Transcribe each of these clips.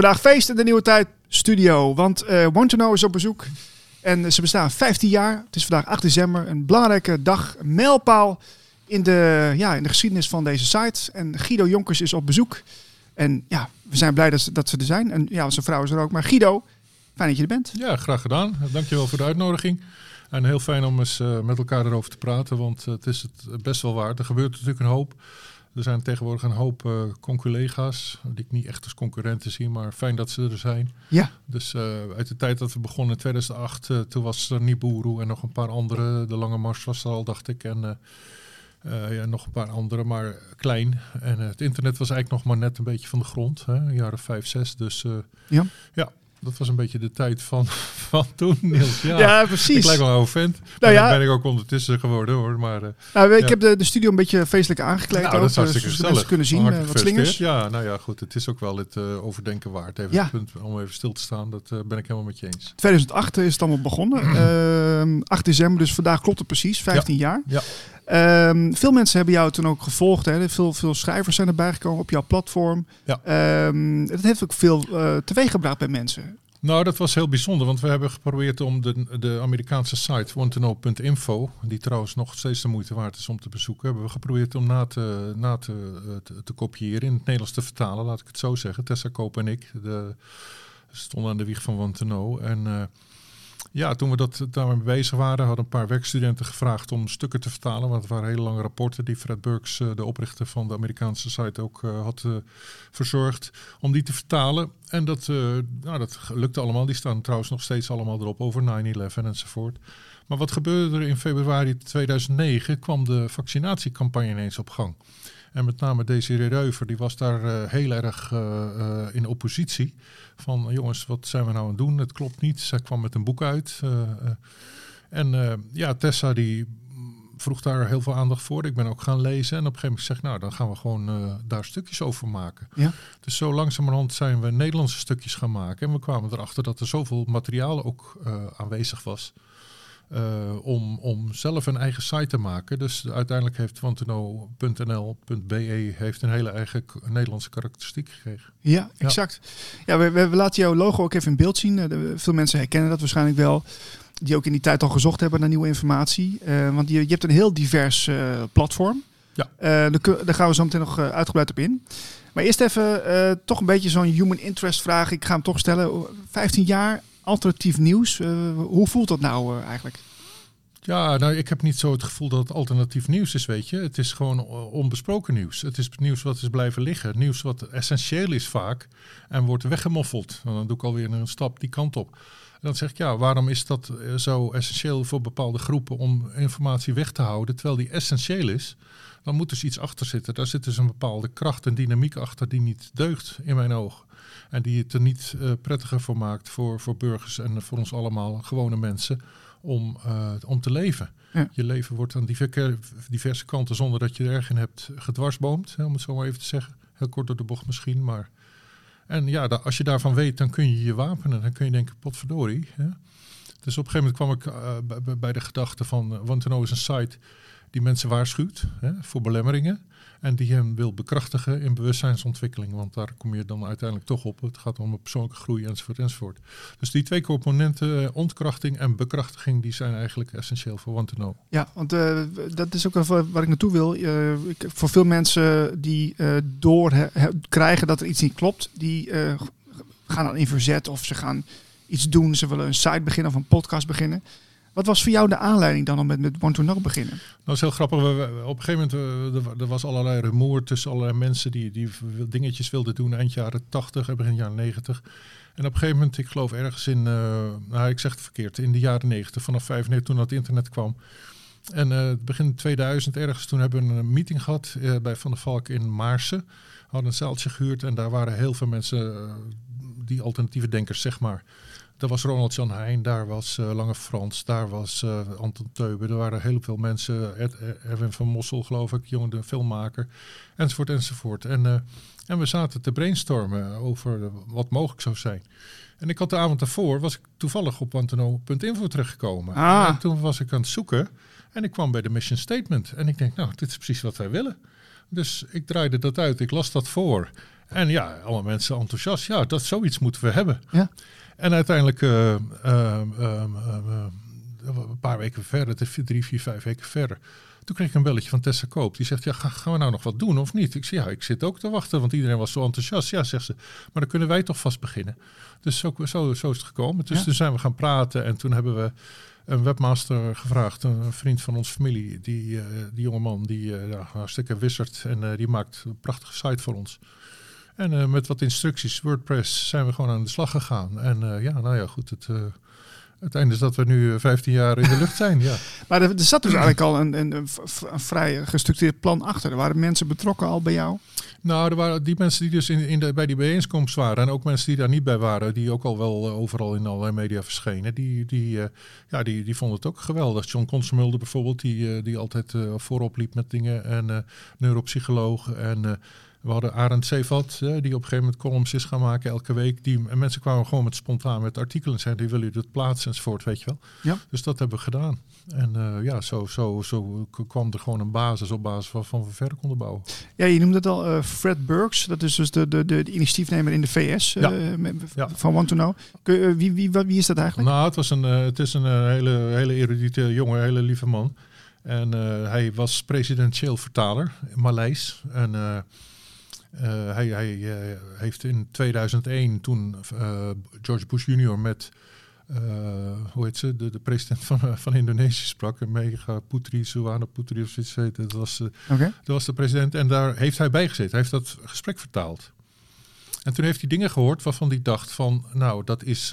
vandaag feest in de Nieuwe Tijd Studio. Want uh, Want to Know is op bezoek. En ze bestaan 15 jaar. Het is vandaag 8 december. Een belangrijke dag, een mijlpaal in de, ja, in de geschiedenis van deze site. En Guido Jonkers is op bezoek. En ja, we zijn blij dat ze, dat ze er zijn. En ja, zijn vrouw is er ook. Maar Guido, fijn dat je er bent. Ja, graag gedaan. Dankjewel voor de uitnodiging. En heel fijn om eens uh, met elkaar erover te praten, want het is het best wel waard. Er gebeurt natuurlijk een hoop. Er zijn tegenwoordig een hoop uh, conculega's, die ik niet echt als concurrenten zie, maar fijn dat ze er zijn. Ja. Dus uh, uit de tijd dat we begonnen in 2008, uh, toen was er Niburu en nog een paar andere. De Lange Mars was er al, dacht ik. En ja, nog een paar andere, maar klein. En het internet was eigenlijk nog maar net een beetje van de grond, hè, jaren 5, 6. Dus ja. ja, dat was een beetje de tijd van, van toen, Niels. Ja, ja precies. Ik lijk wel een oude vent. Nou ja. ben ik ook ondertussen geworden hoor. Maar, uh, nou, ik ja. heb de, de studio een beetje feestelijk aangekleed. Nou, ook, dat is hartstikke dus gezellig. kunnen zien, uh, wat slingers. Ja, nou ja, goed. Het is ook wel het uh, overdenken waard. Even ja. het punt om even stil te staan. Dat ben ik helemaal met je eens. 2008 is het allemaal begonnen. uh, 8 december, dus vandaag klopt het precies. 15 jaar. Ja. Um, veel mensen hebben jou toen ook gevolgd. Hè? Veel, veel schrijvers zijn erbij gekomen op jouw platform. Ja. Um, het heeft ook veel uh, teweeggebracht bij mensen. Nou, dat was heel bijzonder, want we hebben geprobeerd om de, de Amerikaanse site wanttoknow.info, die trouwens nog steeds de moeite waard is om te bezoeken, hebben we geprobeerd om na te, na te, te, te kopiëren, in het Nederlands te vertalen, laat ik het zo zeggen. Tessa Koop en ik de, stonden aan de wieg van Want to Know. En uh, ja, toen we dat, daarmee bezig waren, hadden een paar werkstudenten gevraagd om stukken te vertalen. Want het waren hele lange rapporten die Fred Burks, de oprichter van de Amerikaanse site, ook uh, had uh, verzorgd om die te vertalen. En dat, nou, dat lukte allemaal. Die staan trouwens nog steeds allemaal erop over 9-11 enzovoort. Maar wat gebeurde er in februari 2009? kwam de vaccinatiecampagne ineens op gang. En met name Desiree Reuver, die was daar uh, heel erg uh, uh, in oppositie. Van jongens, wat zijn we nou aan het doen? Het klopt niet. Zij kwam met een boek uit. en ja, Tessa die vroeg daar heel veel aandacht voor. Ik ben ook gaan lezen. En op een gegeven moment zeg nou, dan gaan we gewoon daar stukjes over maken. Ja. Dus zo langzamerhand zijn we Nederlandse stukjes gaan maken. En we kwamen erachter dat er zoveel materiaal ook aanwezig was. Uh, om, om zelf een eigen site te maken. Dus uiteindelijk heeft wantono.nl.be heeft een hele eigen Nederlandse karakteristiek gekregen. Ja, exact. Ja, we, we, we, laten jouw logo ook even in beeld zien. Uh, veel mensen herkennen dat waarschijnlijk wel. Die ook in die tijd al gezocht hebben naar nieuwe informatie. Uh, want je, je hebt een heel divers eh, platform. Ja. daar, daar, gaan we zo meteen nog uitgebreid op in. Maar eerst even toch een beetje zo'n human interest vraag. Ik ga hem toch stellen. 15 jaar, alternatief nieuws. Uh, hoe voelt dat nou uh, eigenlijk? Ja, nou, ik heb niet zo het gevoel dat het alternatief nieuws is, weet je. Het is gewoon onbesproken nieuws. Het is nieuws wat is blijven liggen. Nieuws wat essentieel is vaak en wordt weggemoffeld. En dan doe ik alweer een stap die kant op. Dan zeg ik, ja, waarom is dat zo essentieel voor bepaalde groepen om informatie weg te houden, terwijl die essentieel is? Dan moet dus iets achter zitten. Daar zit dus een bepaalde kracht en dynamiek achter die niet deugt in mijn ogen. En die het er niet uh, prettiger voor maakt voor, voor burgers en voor ons allemaal, gewone mensen, om, uh, om te leven. Ja. Je leven wordt aan diverse, diverse kanten, zonder dat je er erg in hebt, gedwarsboomd, om het zo maar even te zeggen. Heel kort door de bocht misschien, maar... En ja, als je daarvan weet, dan kun je je wapenen. Dan kun je denken, potverdorie. Hè? Dus op een gegeven moment kwam ik uh, bij, de gedachte van... Uh, Wanteno is een site die mensen waarschuwt hè, voor belemmeringen. En die hem wil bekrachtigen in bewustzijnsontwikkeling. Want daar kom je dan uiteindelijk toch op. Het gaat om persoonlijke groei enzovoort enzovoort. Dus die twee componenten, ontkrachting en bekrachtiging, die zijn eigenlijk essentieel voor Want to Know. Ja, want uh, dat is ook even waar ik naartoe wil. Ik, voor veel mensen die door krijgen dat er iets niet klopt, die gaan dan in verzet of ze gaan iets doen. Ze willen een site beginnen of een podcast beginnen. Wat was voor jou de aanleiding dan om met, met to Know beginnen? Nou, dat is heel grappig. We, op een gegeven moment uh, er was allerlei rumoer tussen allerlei mensen die, die dingetjes wilden doen eind jaren 80 en begin jaren 90. En op een gegeven moment, ik geloof ergens in, uh, nou ik zeg het verkeerd, in de jaren 90, vanaf 95 toen dat internet kwam. En uh, begin 2000 ergens, toen hebben we een meeting gehad bij Van der Valk in Maarsen. We hadden een zaaltje gehuurd en daar waren heel veel mensen, die alternatieve denkers zeg maar. Daar was Ronald Jan Heijn, daar was uh, Lange Frans, daar was uh, Anton Teube. Er waren heel veel mensen, Ed, Erwin van Mossel geloof ik, jongen de filmmaker, enzovoort enzovoort. En, uh, en we zaten te brainstormen over wat mogelijk zou zijn. En ik had de avond daarvoor, was ik toevallig op wanteno.info terechtgekomen. Ah. En toen was ik aan het zoeken en ik kwam bij de mission statement. En ik denk, nou, dit is precies wat wij willen. Dus ik draaide dat uit, ik las dat voor. En ja, alle mensen enthousiast. Ja, dat zoiets moeten we hebben. Ja. En uiteindelijk, uh, een paar weken verder, drie, vier, vijf weken verder. Toen kreeg ik een belletje van Tessa Koop. Die zegt, ja, gaan we nou nog wat doen of niet? Ik zei, ja, ik zit ook te wachten, want iedereen was zo enthousiast. Ja, zegt ze, maar dan kunnen wij toch vast beginnen. Dus zo, zo, zo is het gekomen. Dus toen zijn we gaan praten en toen hebben we een webmaster gevraagd, een vriend van onze familie. Die, uh, die jongeman, die uh, hartstikke wizard en uh, die maakt een prachtige site voor ons. En met wat instructies, WordPress, zijn we gewoon aan de slag gegaan. En ja, nou ja, goed, het het einde is dat we nu 15 jaar in de lucht zijn. Ja. maar er, er zat dus eigenlijk al een, een, een, vrij gestructureerd plan achter. Er waren mensen betrokken al bij jou? Nou, er waren die mensen die dus in, in de, bij die bijeenkomst waren. En ook mensen die daar niet bij waren. Die ook al wel uh, overal in allerlei media verschenen. Die, die, uh, ja, die, die vonden het ook geweldig. John Consumulde bijvoorbeeld. Die, uh, die altijd voorop liep met dingen. En neuropsycholoog. En we hadden Arend Zeevat, die op een gegeven moment columns is gaan maken elke week. Die, en mensen kwamen gewoon met spontaan met artikelen en zeiden, willen jullie dat plaatsen enzovoort, weet je wel. Ja. Dus dat hebben we gedaan. En uh, ja, zo, zo, zo kwam er gewoon een basis op basis waarvan we verder konden bouwen. Ja, je noemde het al, uh, Fred Burks, dat is dus de, de, de, de initiatiefnemer in de VS uh, ja. met, ja. van Want to Know. Wie, wie, wie is dat eigenlijk? Nou, het, was een, het is een hele, hele erudite jongen, hele lieve man. En hij was presidentieel vertaler, Maleis. En uh, hij, hij uh, heeft in 2001 toen uh, George Bush junior met, hoe heet ze, de, de president van, van Indonesië sprak. Mega Putri, Suwana Putri of zoiets heet. Dat was, okay. dat was de president en daar heeft hij bij gezeten. Hij heeft dat gesprek vertaald. En toen heeft hij dingen gehoord waarvan hij dacht van, nou dat is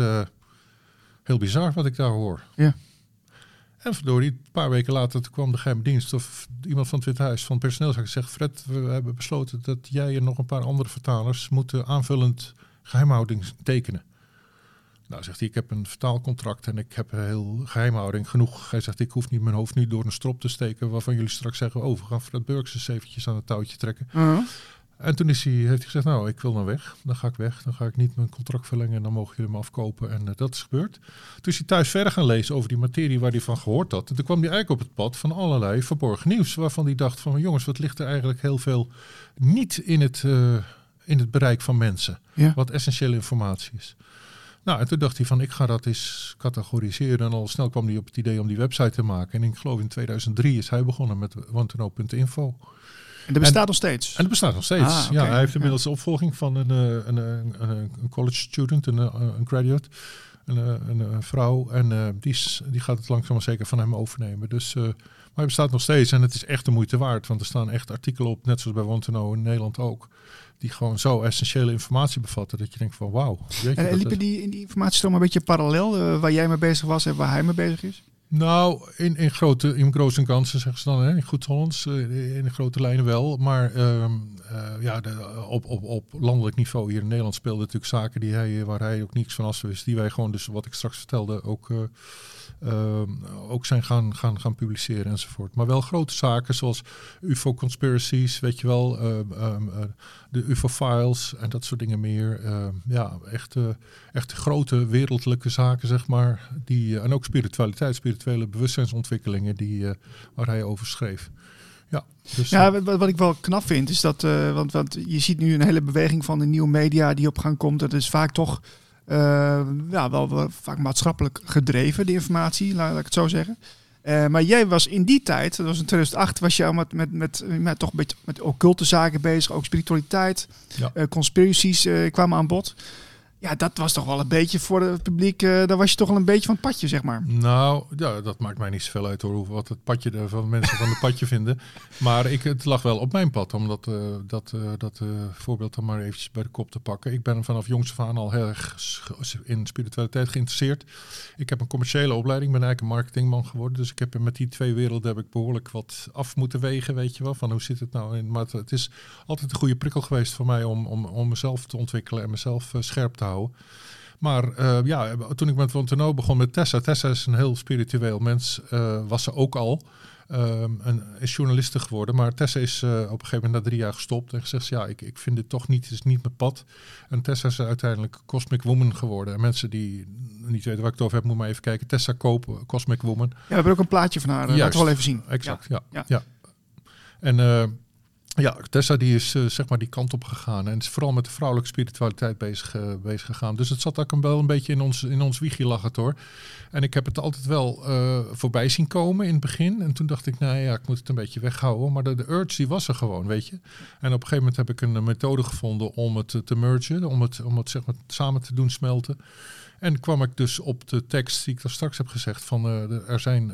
heel bizar wat ik daar hoor. Ja. En verdorie, een paar weken later kwam de geheime dienst of iemand van het Witte Huis van het gezegd: Fred, we hebben besloten dat jij en nog een paar andere vertalers moeten aanvullend geheimhouding tekenen. Nou, zegt hij, ik heb een vertaalcontract en ik heb heel geheimhouding genoeg. Hij zegt, ik hoef niet mijn hoofd nu door een strop te steken waarvan jullie straks zeggen, oh, we gaan Fred Burks eens eventjes aan het touwtje trekken. -huh. En toen is hij, heeft hij gezegd, nou, ik wil dan weg. Dan ga ik weg. Dan ga ik niet mijn contract verlengen en dan mogen jullie me afkopen. En uh, dat is gebeurd. Toen is hij thuis verder gaan lezen over die materie waar hij van gehoord had. En toen kwam hij eigenlijk op het pad van allerlei verborgen nieuws. Waarvan hij dacht van, jongens, wat ligt er eigenlijk heel veel niet in het, uh, in het bereik van mensen. Ja. Wat essentiële informatie is. Nou, en toen dacht hij van, ik ga dat eens categoriseren. En al snel kwam hij op het idee om die website te maken. En ik geloof in 2003 is hij begonnen met wantono.info. En dat bestaat en, nog steeds? En dat bestaat nog steeds. Ah, okay. Ja, hij heeft inmiddels de opvolging van een, een, een, een, college student, een, een graduate, een, een, vrouw. En uh, die, is, die gaat het langzaam maar zeker van hem overnemen. Dus, uh, maar hij bestaat nog steeds en het is echt de moeite waard. Want er staan echt artikelen op, net zoals bij Wanteno in Nederland ook. Die gewoon zo essentiële informatie bevatten dat je denkt van wauw. En liepen die, die informatiestroom een beetje parallel, uh, waar jij mee bezig was en waar hij mee bezig is? Nou, in, in, grote, in grote kansen zeggen ze dan, hè, in goed Hollands, in de grote lijnen wel. Maar um, uh, ja, de, op, op, op landelijk niveau hier in Nederland speelden natuurlijk zaken die hij, waar hij ook niets van af wist. Die wij gewoon, dus wat ik straks vertelde, ook, uh, uh, ook zijn gaan, gaan, gaan publiceren enzovoort. Maar wel grote zaken zoals UFO-conspiracies, weet je wel, um, de UFO-files en dat soort dingen meer. ja, echt, echt grote wereldlijke zaken, zeg maar. Die, en ook spiritualiteit, spirituele bewustzijnsontwikkelingen die, waar hij over schreef. Ja, dus, ja wat, wat, ik wel knap vind is dat, uh, want, want je ziet nu een hele beweging van de nieuwe media die op gang komt. Dat is vaak toch ja, wel, wel, vaak maatschappelijk gedreven, de informatie, laat, laat ik het zo zeggen. Uh, maar jij was in die tijd, dat was in 2008, was je al met, met, met, met, toch een beetje met occulte zaken bezig, ook spiritualiteit, ja. conspiracies kwamen aan bod. Ja, dat was toch wel een beetje voor het publiek. Uh, daar was je toch wel een beetje van het padje, zeg maar. Nou, ja, dat maakt mij niet zoveel uit hoor, wat het padje van mensen van het padje vinden. Maar ik, het lag wel op mijn pad om dat, uh, dat, uh, dat voorbeeld dan maar eventjes bij de kop te pakken. Ik ben vanaf jongs af aan al heel erg in spiritualiteit geïnteresseerd. Ik heb een commerciële opleiding, ben eigenlijk een marketingman geworden. Dus ik heb met die twee werelden heb ik behoorlijk wat af moeten wegen, weet je wel. Van hoe zit het nou in. Maar het, het is altijd een goede prikkel geweest voor mij om, om, om mezelf te ontwikkelen en mezelf scherp te houden. Maar uh, ja, toen ik met Wantono begon met Tessa. Tessa is een heel spiritueel mens. Uh, was ze ook al. Um, en is journaliste geworden. Maar Tessa is uh, op een gegeven moment na drie jaar gestopt. En gezegd, ja, ik, ik vind dit toch niet, het is niet mijn pad. En Tessa is uiteindelijk Cosmic Woman geworden. En mensen die niet weten waar ik het over heb, moeten maar even kijken. Tessa Koop, Cosmic Woman. Ja, we hebben ook een plaatje van haar. Laten we wel even zien. Exact, ja. ja, ja. En Ja, Tessa die is uh, zeg maar die kant op gegaan en is vooral met de vrouwelijke spiritualiteit bezig, uh, bezig gegaan. Dus het zat ook wel een beetje in ons, in ons wiegje het hoor. En ik heb het altijd wel uh, voorbij zien komen in het begin. En toen dacht ik, nou ja, ik moet het een beetje weghouden. Maar de, de urge die was er gewoon, weet je. En op een gegeven moment heb ik een methode gevonden om het te mergen, om het, om het zeg maar samen te doen smelten. En kwam ik dus op de tekst die ik daar straks heb gezegd: van er, zijn,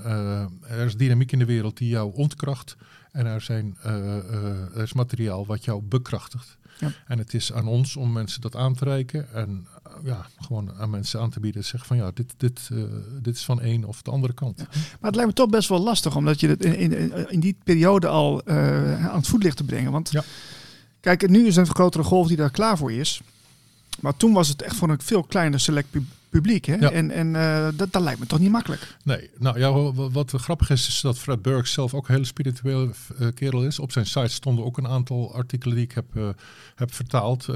er is dynamiek in de wereld die jou ontkracht. En er, zijn, uh, er is materiaal wat jou bekrachtigt. Ja. En het is aan ons om mensen dat aan te reiken. En ja, gewoon aan mensen aan te bieden. Zeggen van ja, dit, dit, dit is van één of de andere kant. Ja. Maar het lijkt me toch best wel lastig. Omdat je het in, in, in die periode al aan het voetlicht te brengen. Want ja. kijk, nu is een grotere golf die daar klaar voor is. Maar toen was het echt voor een veel kleiner select publiek. Hè? En, en uh, dat, dat lijkt me toch niet makkelijk. Nee, nou ja, wat, grappig is, is dat Fred Burke zelf ook een hele spirituele uh, kerel is. Op zijn site stonden ook een aantal artikelen die ik heb, uh, heb vertaald.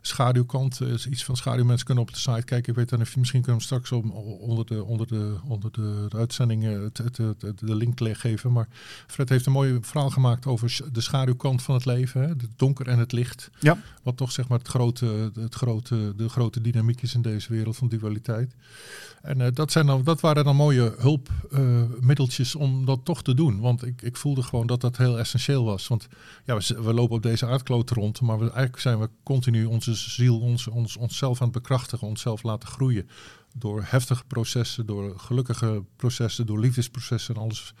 schaduwkant, is iets van schaduwmensen kunnen op de site kijken. Ik weet dan of je misschien kunnen straks om, onder, de, onder, de, onder de, de uitzending de link geven. Maar Fred heeft een mooi verhaal gemaakt over de schaduwkant van het leven. Hè? Het donker en het licht. Ja. Wat toch zeg maar het grote, het grote, de grote dynamiek is in deze wereld van dualiteit en uh, dat, zijn dan, dat waren dan mooie hulpmiddeltjes uh, om dat toch te doen. Want ik, ik voelde gewoon dat dat heel essentieel was. Want ja, we, we lopen op deze aardkloot rond, maar we, eigenlijk zijn we continu onze ziel, ons, ons, onszelf aan het bekrachtigen, onszelf laten groeien. Door heftige processen, door gelukkige processen, door liefdesprocessen en alles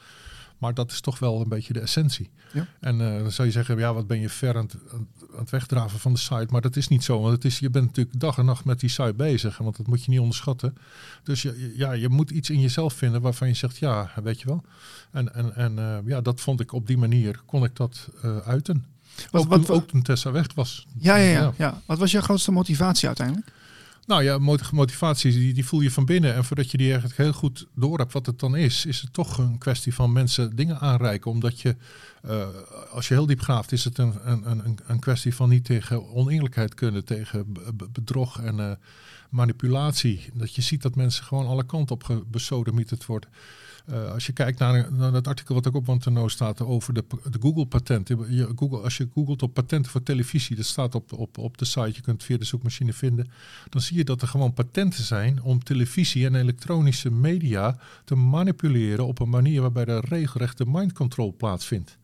maar dat is toch wel een beetje de essentie. Ja. En uh, dan zou je zeggen, ja, wat ben je ver aan het, aan het, wegdraven van de site. Maar dat is niet zo, want het is, je bent natuurlijk dag en nacht met die site bezig. Want dat moet je niet onderschatten. Dus je, ja, je moet iets in jezelf vinden waarvan je zegt, ja, weet je wel. En, en, en uh, ja, dat vond ik op die manier, kon ik dat uh, uiten. Wat, ook, wat, toen, ook toen Tessa weg was. Ja, ja, ja, ja, ja. Wat was jouw grootste motivatie uiteindelijk? Nou ja, motivatie die, die voel je van binnen. En voordat je die eigenlijk heel goed door hebt wat het dan is, is het toch een kwestie van mensen dingen aanreiken. Omdat je, uh, als je heel diep graaft, is het een, een, een, een kwestie van niet tegen oneerlijkheid kunnen, tegen bedrog en uh, manipulatie. Dat je ziet dat mensen gewoon alle kanten op besodemieterd worden. Uh, als je kijkt naar, het artikel wat ook op Wanteno staat over de, de Google-patenten. Google, als je googelt op patenten voor televisie, dat staat op, op, op de site, je kunt het via de zoekmachine vinden. Dan zie je dat er gewoon patenten zijn om televisie en elektronische media te manipuleren op een manier waarbij er regelrechte mind control plaatsvindt.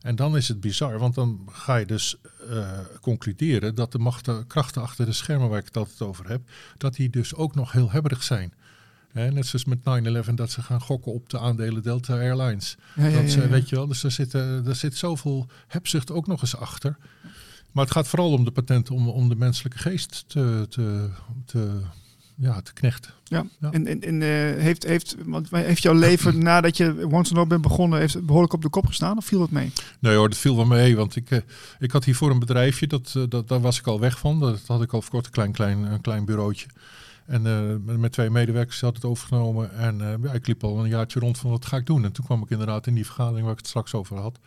En dan is het bizar, want dan ga je dus uh, concluderen dat de machten, krachten achter de schermen waar ik het altijd over heb, dat die dus ook nog heel hebberig zijn net zoals met 9-11 dat ze gaan gokken op de aandelen Delta Airlines. Ja, dat ze, weet je wel, dus er zit, er zit zoveel hebzucht ook nog eens achter. Maar het gaat vooral om de patenten, om, om de menselijke geest te, te, te, ja, te knechten. Ja, en, en, en uh, heeft, heeft, want heeft jouw leven nadat je Once and bent begonnen, heeft behoorlijk op de kop gestaan of viel het mee? Nee hoor, dat viel wel mee, want ik, uh, ik had hiervoor een bedrijfje, dat, uh, dat, daar was ik al weg van. Dat had ik al voor kort een klein, klein, een klein bureautje. En uh, met twee medewerkers had het overgenomen. En uh, ja, ik liep al een jaartje rond van wat ga ik doen. En toen kwam ik inderdaad in die vergadering waar ik het straks over had.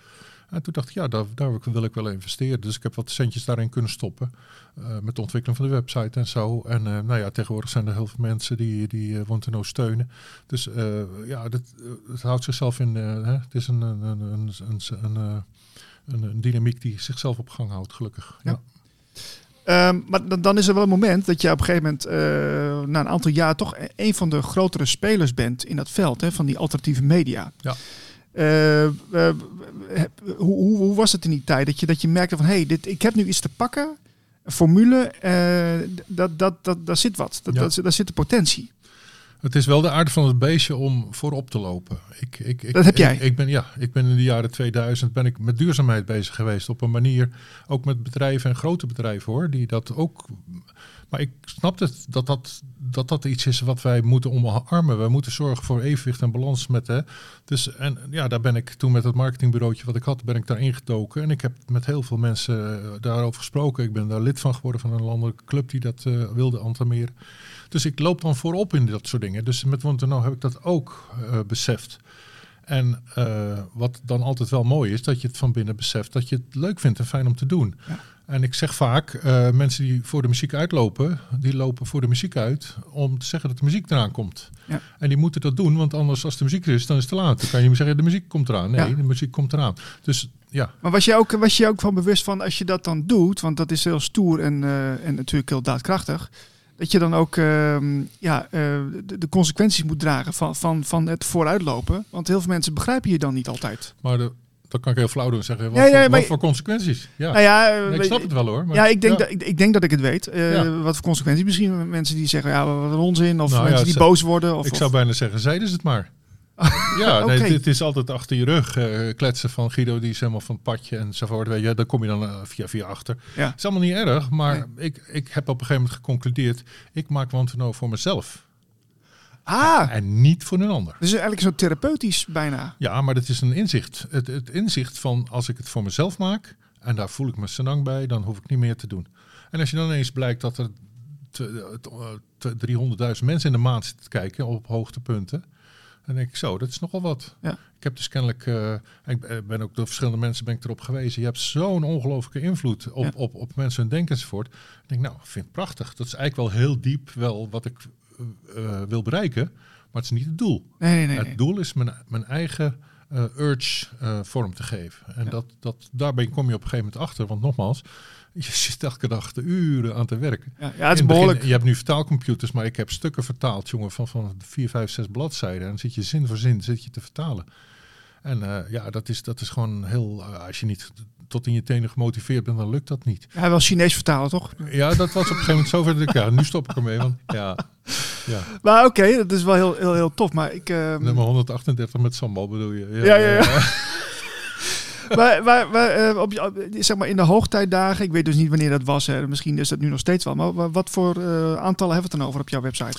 En toen dacht ik, ja, daar, daar wil ik wel investeren. Dus ik heb wat centjes daarin kunnen stoppen. Uh, met de ontwikkeling van de website en zo. En nou ja, tegenwoordig zijn er heel veel mensen die, die Wanteno steunen. Dus ja, dat, het houdt zichzelf in. Hè? Het is een, een, een, een, een, een, dynamiek die zichzelf op gang houdt, gelukkig. ja. Um, maar dan is er wel een moment dat je op een gegeven moment, uh, na een aantal jaar, toch e-, een van de grotere spelers bent in dat veld hè, van die alternatieve media. Ja. Uh, uh, hoe, hoe, hoe, was het in die tijd dat je, dat je merkte van hé, hey, dit, ik heb nu iets te pakken, een formule, dat, dat, dat, daar zit wat, dat, ja. dat, daar zit de potentie. Het is wel de aard van het beestje om voorop te lopen. Ik, ik, ik, dat heb jij? Ik, ben, ja, ik ben in de jaren 2000 ben ik met duurzaamheid bezig geweest. Op een manier, ook met bedrijven en grote bedrijven hoor, die dat ook... Maar ik snap het, dat, dat, dat dat iets is wat wij moeten omarmen. Wij moeten zorgen voor evenwicht en balans met... Hè. Dus, en ja, daar ben ik toen met het marketingbureautje wat ik had, ben ik daar ingedoken. En ik heb met heel veel mensen eh, daarover gesproken. Ik ben daar lid van geworden van een landelijke club die dat uh, wilde entameren. Dus ik loop dan voorop in dat soort dingen. Dus met Wonterno heb ik dat ook uh, beseft. En uh, wat dan altijd wel mooi is, dat je het van binnen beseft dat je het leuk vindt en fijn om te doen. Ja. En ik zeg vaak, uh, mensen die voor de muziek uitlopen, die lopen voor de muziek uit om te zeggen dat de muziek eraan komt. Ja. En die moeten dat doen, want anders als de muziek er is, dan is het te laat. Dan kan je zeggen, de muziek komt eraan. Nee, ja. de muziek komt eraan. Dus ja, Maar was je, ook, was je ook van bewust van als je dat dan doet, want dat is heel stoer en, eh, en natuurlijk heel daadkrachtig, dat je dan ook ehm, ja, eh, de, de consequenties moet dragen van, van, van het vooruitlopen? Want heel veel mensen begrijpen je dan niet altijd. maar de, dat kan ik heel flauw doen zeggen. Wat, Ja, ja, voor, maar- wat voor consequenties? Ja, Nou ja, eh, Nee, ik snap het wel hoor. maar- ja, ik denk. Dat, ik, ik denk dat ik het weet. Eh. Wat voor consequenties? Misschien mensen die zeggen, ja, wat een onzin. Of Nou mensen die boos worden. Of, ik zou bijna zeggen, zeiden ze het maar. ja, nee, het, het is altijd achter je rug eh, kletsen van Guido, die is helemaal van het padje enzovoort. Weet je, daar kom je dan eh, via, via achter. Ja. Het is allemaal niet erg, maar ik, ik heb op een gegeven moment geconcludeerd, ik maak Wanteno voor mezelf Ah, en niet voor een ander. dus eigenlijk zo therapeutisch bijna. Ja, maar dat is een inzicht. Het, het inzicht van als ik het voor mezelf maak en daar voel ik me senang bij, dan hoef ik niet meer te doen. En als je dan ineens blijkt dat er te- te- te- 300.000 mensen in de maand zitten te kijken op hoogtepunten, dan denk ik zo, dat is nogal wat. Ja. Ik heb dus kennelijk, eh, ik ben- ook door verschillende mensen ben ik erop gewezen. Je hebt zo'n ongelooflijke invloed op, Ja. op, op mensen hun denken enzovoort. Ik denk, nou, ik vind het prachtig. Dat is eigenlijk wel heel diep wel wat ik eh, eh, wil bereiken, maar het is niet het doel. Nee, nee. Het doel is mijn, mijn eigen urge vorm te geven. En Ja. dat, dat, daarbij kom je op een gegeven moment achter. Want nogmaals, je zit elke dag de uren aan te werken. Ja, ja, het is begin- behoorlijk. je hebt nu vertaalcomputers, maar ik heb stukken vertaald, jongen, van, van vier, vijf, zes bladzijden. En dan zit je zin voor zin zit je te vertalen. En eh, ja, dat is, dat is gewoon heel... eh, als je niet tot in je tenen gemotiveerd bent, dan lukt dat niet. Hij wil Chinees vertalen, toch? Ja, dat was op een gegeven moment zover dat ik... Ja, nu stop ik ermee, want ja... ja. Maar oké, dat is wel heel, heel, heel tof. Maar ik. ehm, Nummer 138 met sambal bedoel je? Ja, ja, ja. maar, maar, maar, eh, op, op- zeg maar in de hoogtijdagen, ik weet dus niet wanneer dat was, hè, misschien is dat nu nog steeds wel, maar wa- wat voor eh, aantallen hebben we het dan over op jouw website?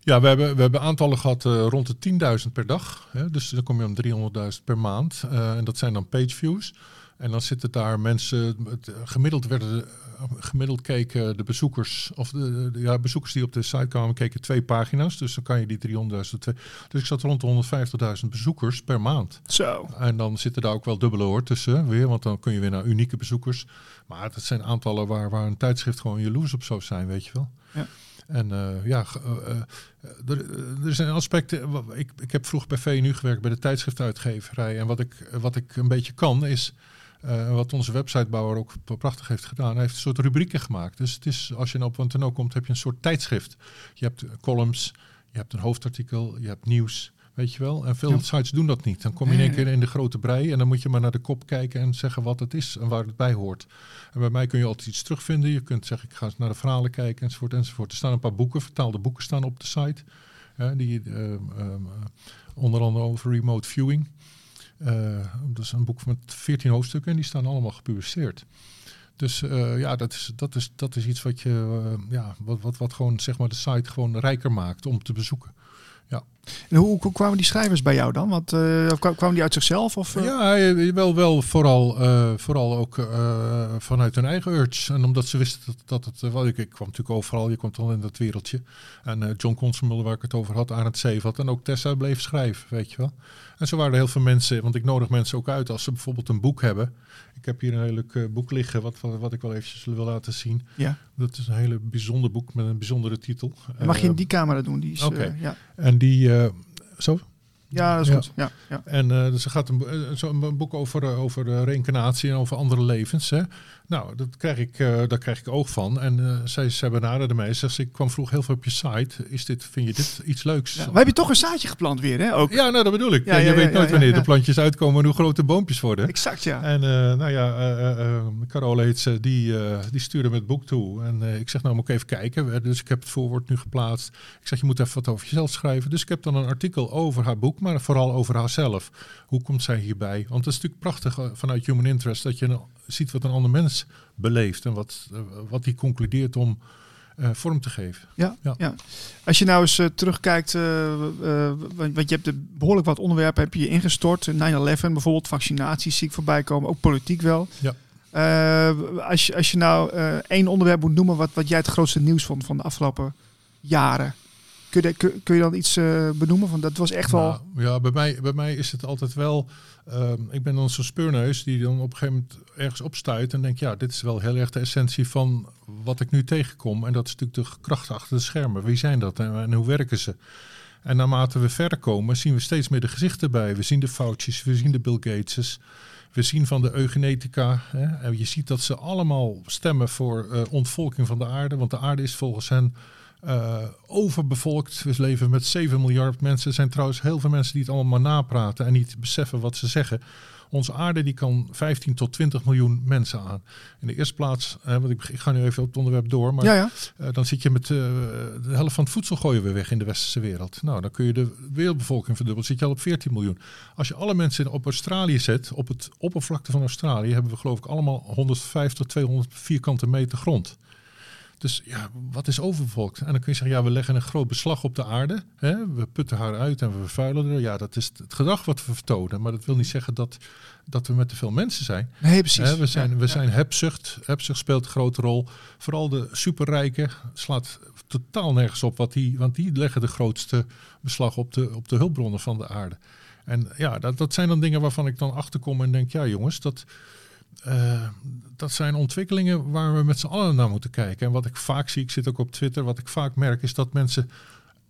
Ja, we hebben, we hebben aantallen gehad eh, rond de 10.000 per dag. Hè? Dus dan kom je om 300.000 per maand. En dat zijn dan page views. En dan zitten daar mensen, het, eh, gemiddeld werden de, eh, gemiddeld keken de bezoekers, of de, de- ja, bezoekers die op de site kwamen, keken twee pagina's. Dus dan kan je die 300.000, twee- dus ik zat rond de 150.000 bezoekers per maand. Zo. En dan zitten daar ook wel dubbele hoor tussen weer, want dan kun je weer naar unieke bezoekers. Maar dat zijn aantallen waar, waar een tijdschrift gewoon jaloers op zou zijn, weet je wel. Ja. En eh, ja, er, er zijn aspecten. Ik, ik heb vroeg bij VNU gewerkt bij de tijdschriftuitgeverij. En wat ik, wat ik een beetje kan is. Eh, wat onze websitebouwer ook prachtig heeft gedaan. Hij heeft een soort rubrieken gemaakt. Dus het is, als je nou op Wanteno komt, heb je een soort tijdschrift. Je hebt eh, columns, je hebt een hoofdartikel, je hebt nieuws. Weet je wel? En veel Ja. sites doen dat niet. Dan kom je in één keer in de grote brei en dan moet je maar naar de kop kijken en zeggen wat het is en waar het bij hoort. En bij mij kun je altijd iets terugvinden. Je kunt zeggen, ik ga eens naar de verhalen kijken enzovoort enzovoort. Er staan een paar boeken, vertaalde boeken staan op de site. Die, eh, onder andere over remote viewing. Eh, dat is een boek met 14 hoofdstukken en die staan allemaal gepubliceerd. Dus eh, ja, dat is, dat, is, dat is iets wat, je, eh, ja, wat, wat, wat gewoon zeg maar, de site gewoon rijker maakt om te bezoeken. En hoe, kwamen die schrijvers bij jou dan? Want eh, kwa- kwamen die uit zichzelf? Of, eh? Ja, je- wel, wel vooral, eh, vooral ook eh, vanuit hun eigen urge. En omdat ze wisten dat, dat het... eh, wel, ik, ik kwam natuurlijk overal, je komt al in dat wereldje. En eh, John Constable, waar ik het over had, aan het Zeevat. En ook Tessa bleef schrijven, weet je wel. En zo waren er heel veel mensen, want ik nodig mensen ook uit als ze bijvoorbeeld een boek hebben. Ik heb hier een heel leuk eh, boek liggen, wat, wat, wat ik wel eventjes wil laten zien. Ja. Dat is een hele bijzonder boek met een bijzondere titel. Mag je in Eh, die camera doen. Die is, eh, ja. En die... eh, zo? ja, dat is goed. Ja, ja. En eh, dus er gaat een, zo een boek over, over reïncarnatie en over andere levens. Hè. Nou, dat krijg ik, eh, daar krijg ik oog van. En eh, zij, zij benaderde mij. Zegt, ze, ik kwam vroeg heel veel op je site. Is dit, vind je dit iets leuks? Ja, maar heb je toch een zaadje geplant weer, hè? Ook. Ja, nou dat bedoel ik. Ja, Ja, je weet nooit wanneer de plantjes uitkomen en hoe groot de boompjes worden. Exact, ja. En eh, nou ja, Carole heet ze, die, die stuurde me het boek toe. En ik zeg, nou moet ik even kijken. Dus ik heb het voorwoord nu geplaatst. Ik zeg, je moet even wat over jezelf schrijven. Dus ik heb dan een artikel over haar boek, maar vooral over haarzelf. Hoe komt zij hierbij? Want het is natuurlijk prachtig vanuit Human Interest dat je een- ziet wat een ander mens beleeft. En wat, eh, wat die concludeert om eh, vorm te geven. Ja, Ja. ja. Als je nou eens eh, terugkijkt, want, want je hebt er behoorlijk wat onderwerpen heb je ingestort. 9-11 bijvoorbeeld, vaccinaties zie ik voorbij komen, ook politiek wel. Ja. Als, je, als je nou één onderwerp moet noemen wat, wat jij het grootste nieuws vond van de afgelopen jaren. Kun je, dan iets eh, benoemen? Van dat was echt wel. Nou, ja, bij mij, bij mij is het altijd wel. ehm, ik ben dan zo'n speurneus die dan op een gegeven moment ergens opstuit en denkt: ja, dit is wel heel erg de essentie van wat ik nu tegenkom. En dat is natuurlijk de kracht achter de schermen. Wie zijn dat en, hoe werken ze? En naarmate we verder komen, zien we steeds meer de gezichten bij. We zien de foutjes, we zien de Bill Gateses. We zien van de eugenetica, hè, en je ziet dat ze allemaal stemmen voor uh, ontvolking van de aarde. Want de aarde is volgens hen uh, overbevolkt. We leven met 7 miljard mensen. Er zijn trouwens heel veel mensen die het allemaal maar napraten en niet beseffen wat ze zeggen. Onze aarde die kan 15 tot 20 miljoen mensen aan. In de eerste plaats, hè, want ik, ik, ga nu even op het onderwerp door, maar ja, ja. Uh, dan zit je met uh, de helft van het voedsel gooien we weg in de westerse wereld. Nou, dan kun je de wereldbevolking verdubbelen. Zit je al op 14 miljoen. Als je alle mensen op Australië zet, op het oppervlakte van Australië, hebben we geloof ik allemaal 150 tot 200 vierkante meter grond. Dus ja, wat is overbevolkt? En dan kun je zeggen, ja, we leggen een groot beslag op de aarde. Hè? We putten haar uit en we vervuilen er. Ja, dat is het gedrag wat we vertonen. Maar dat wil niet zeggen dat, dat we met te veel mensen zijn. Nee, precies. Hè? We zijn, we ja. zijn hebzucht. Hebzucht speelt een grote rol. Vooral de superrijken slaat totaal nergens op. Wat die, want die leggen de grootste beslag op de, op de hulpbronnen van de aarde. En ja, dat, dat zijn dan dingen waarvan ik dan achterkom en denk, ja jongens, dat... Uh, dat zijn ontwikkelingen waar we met z'n allen naar moeten kijken. En wat ik vaak zie, ik zit ook op Twitter, wat ik vaak merk is dat mensen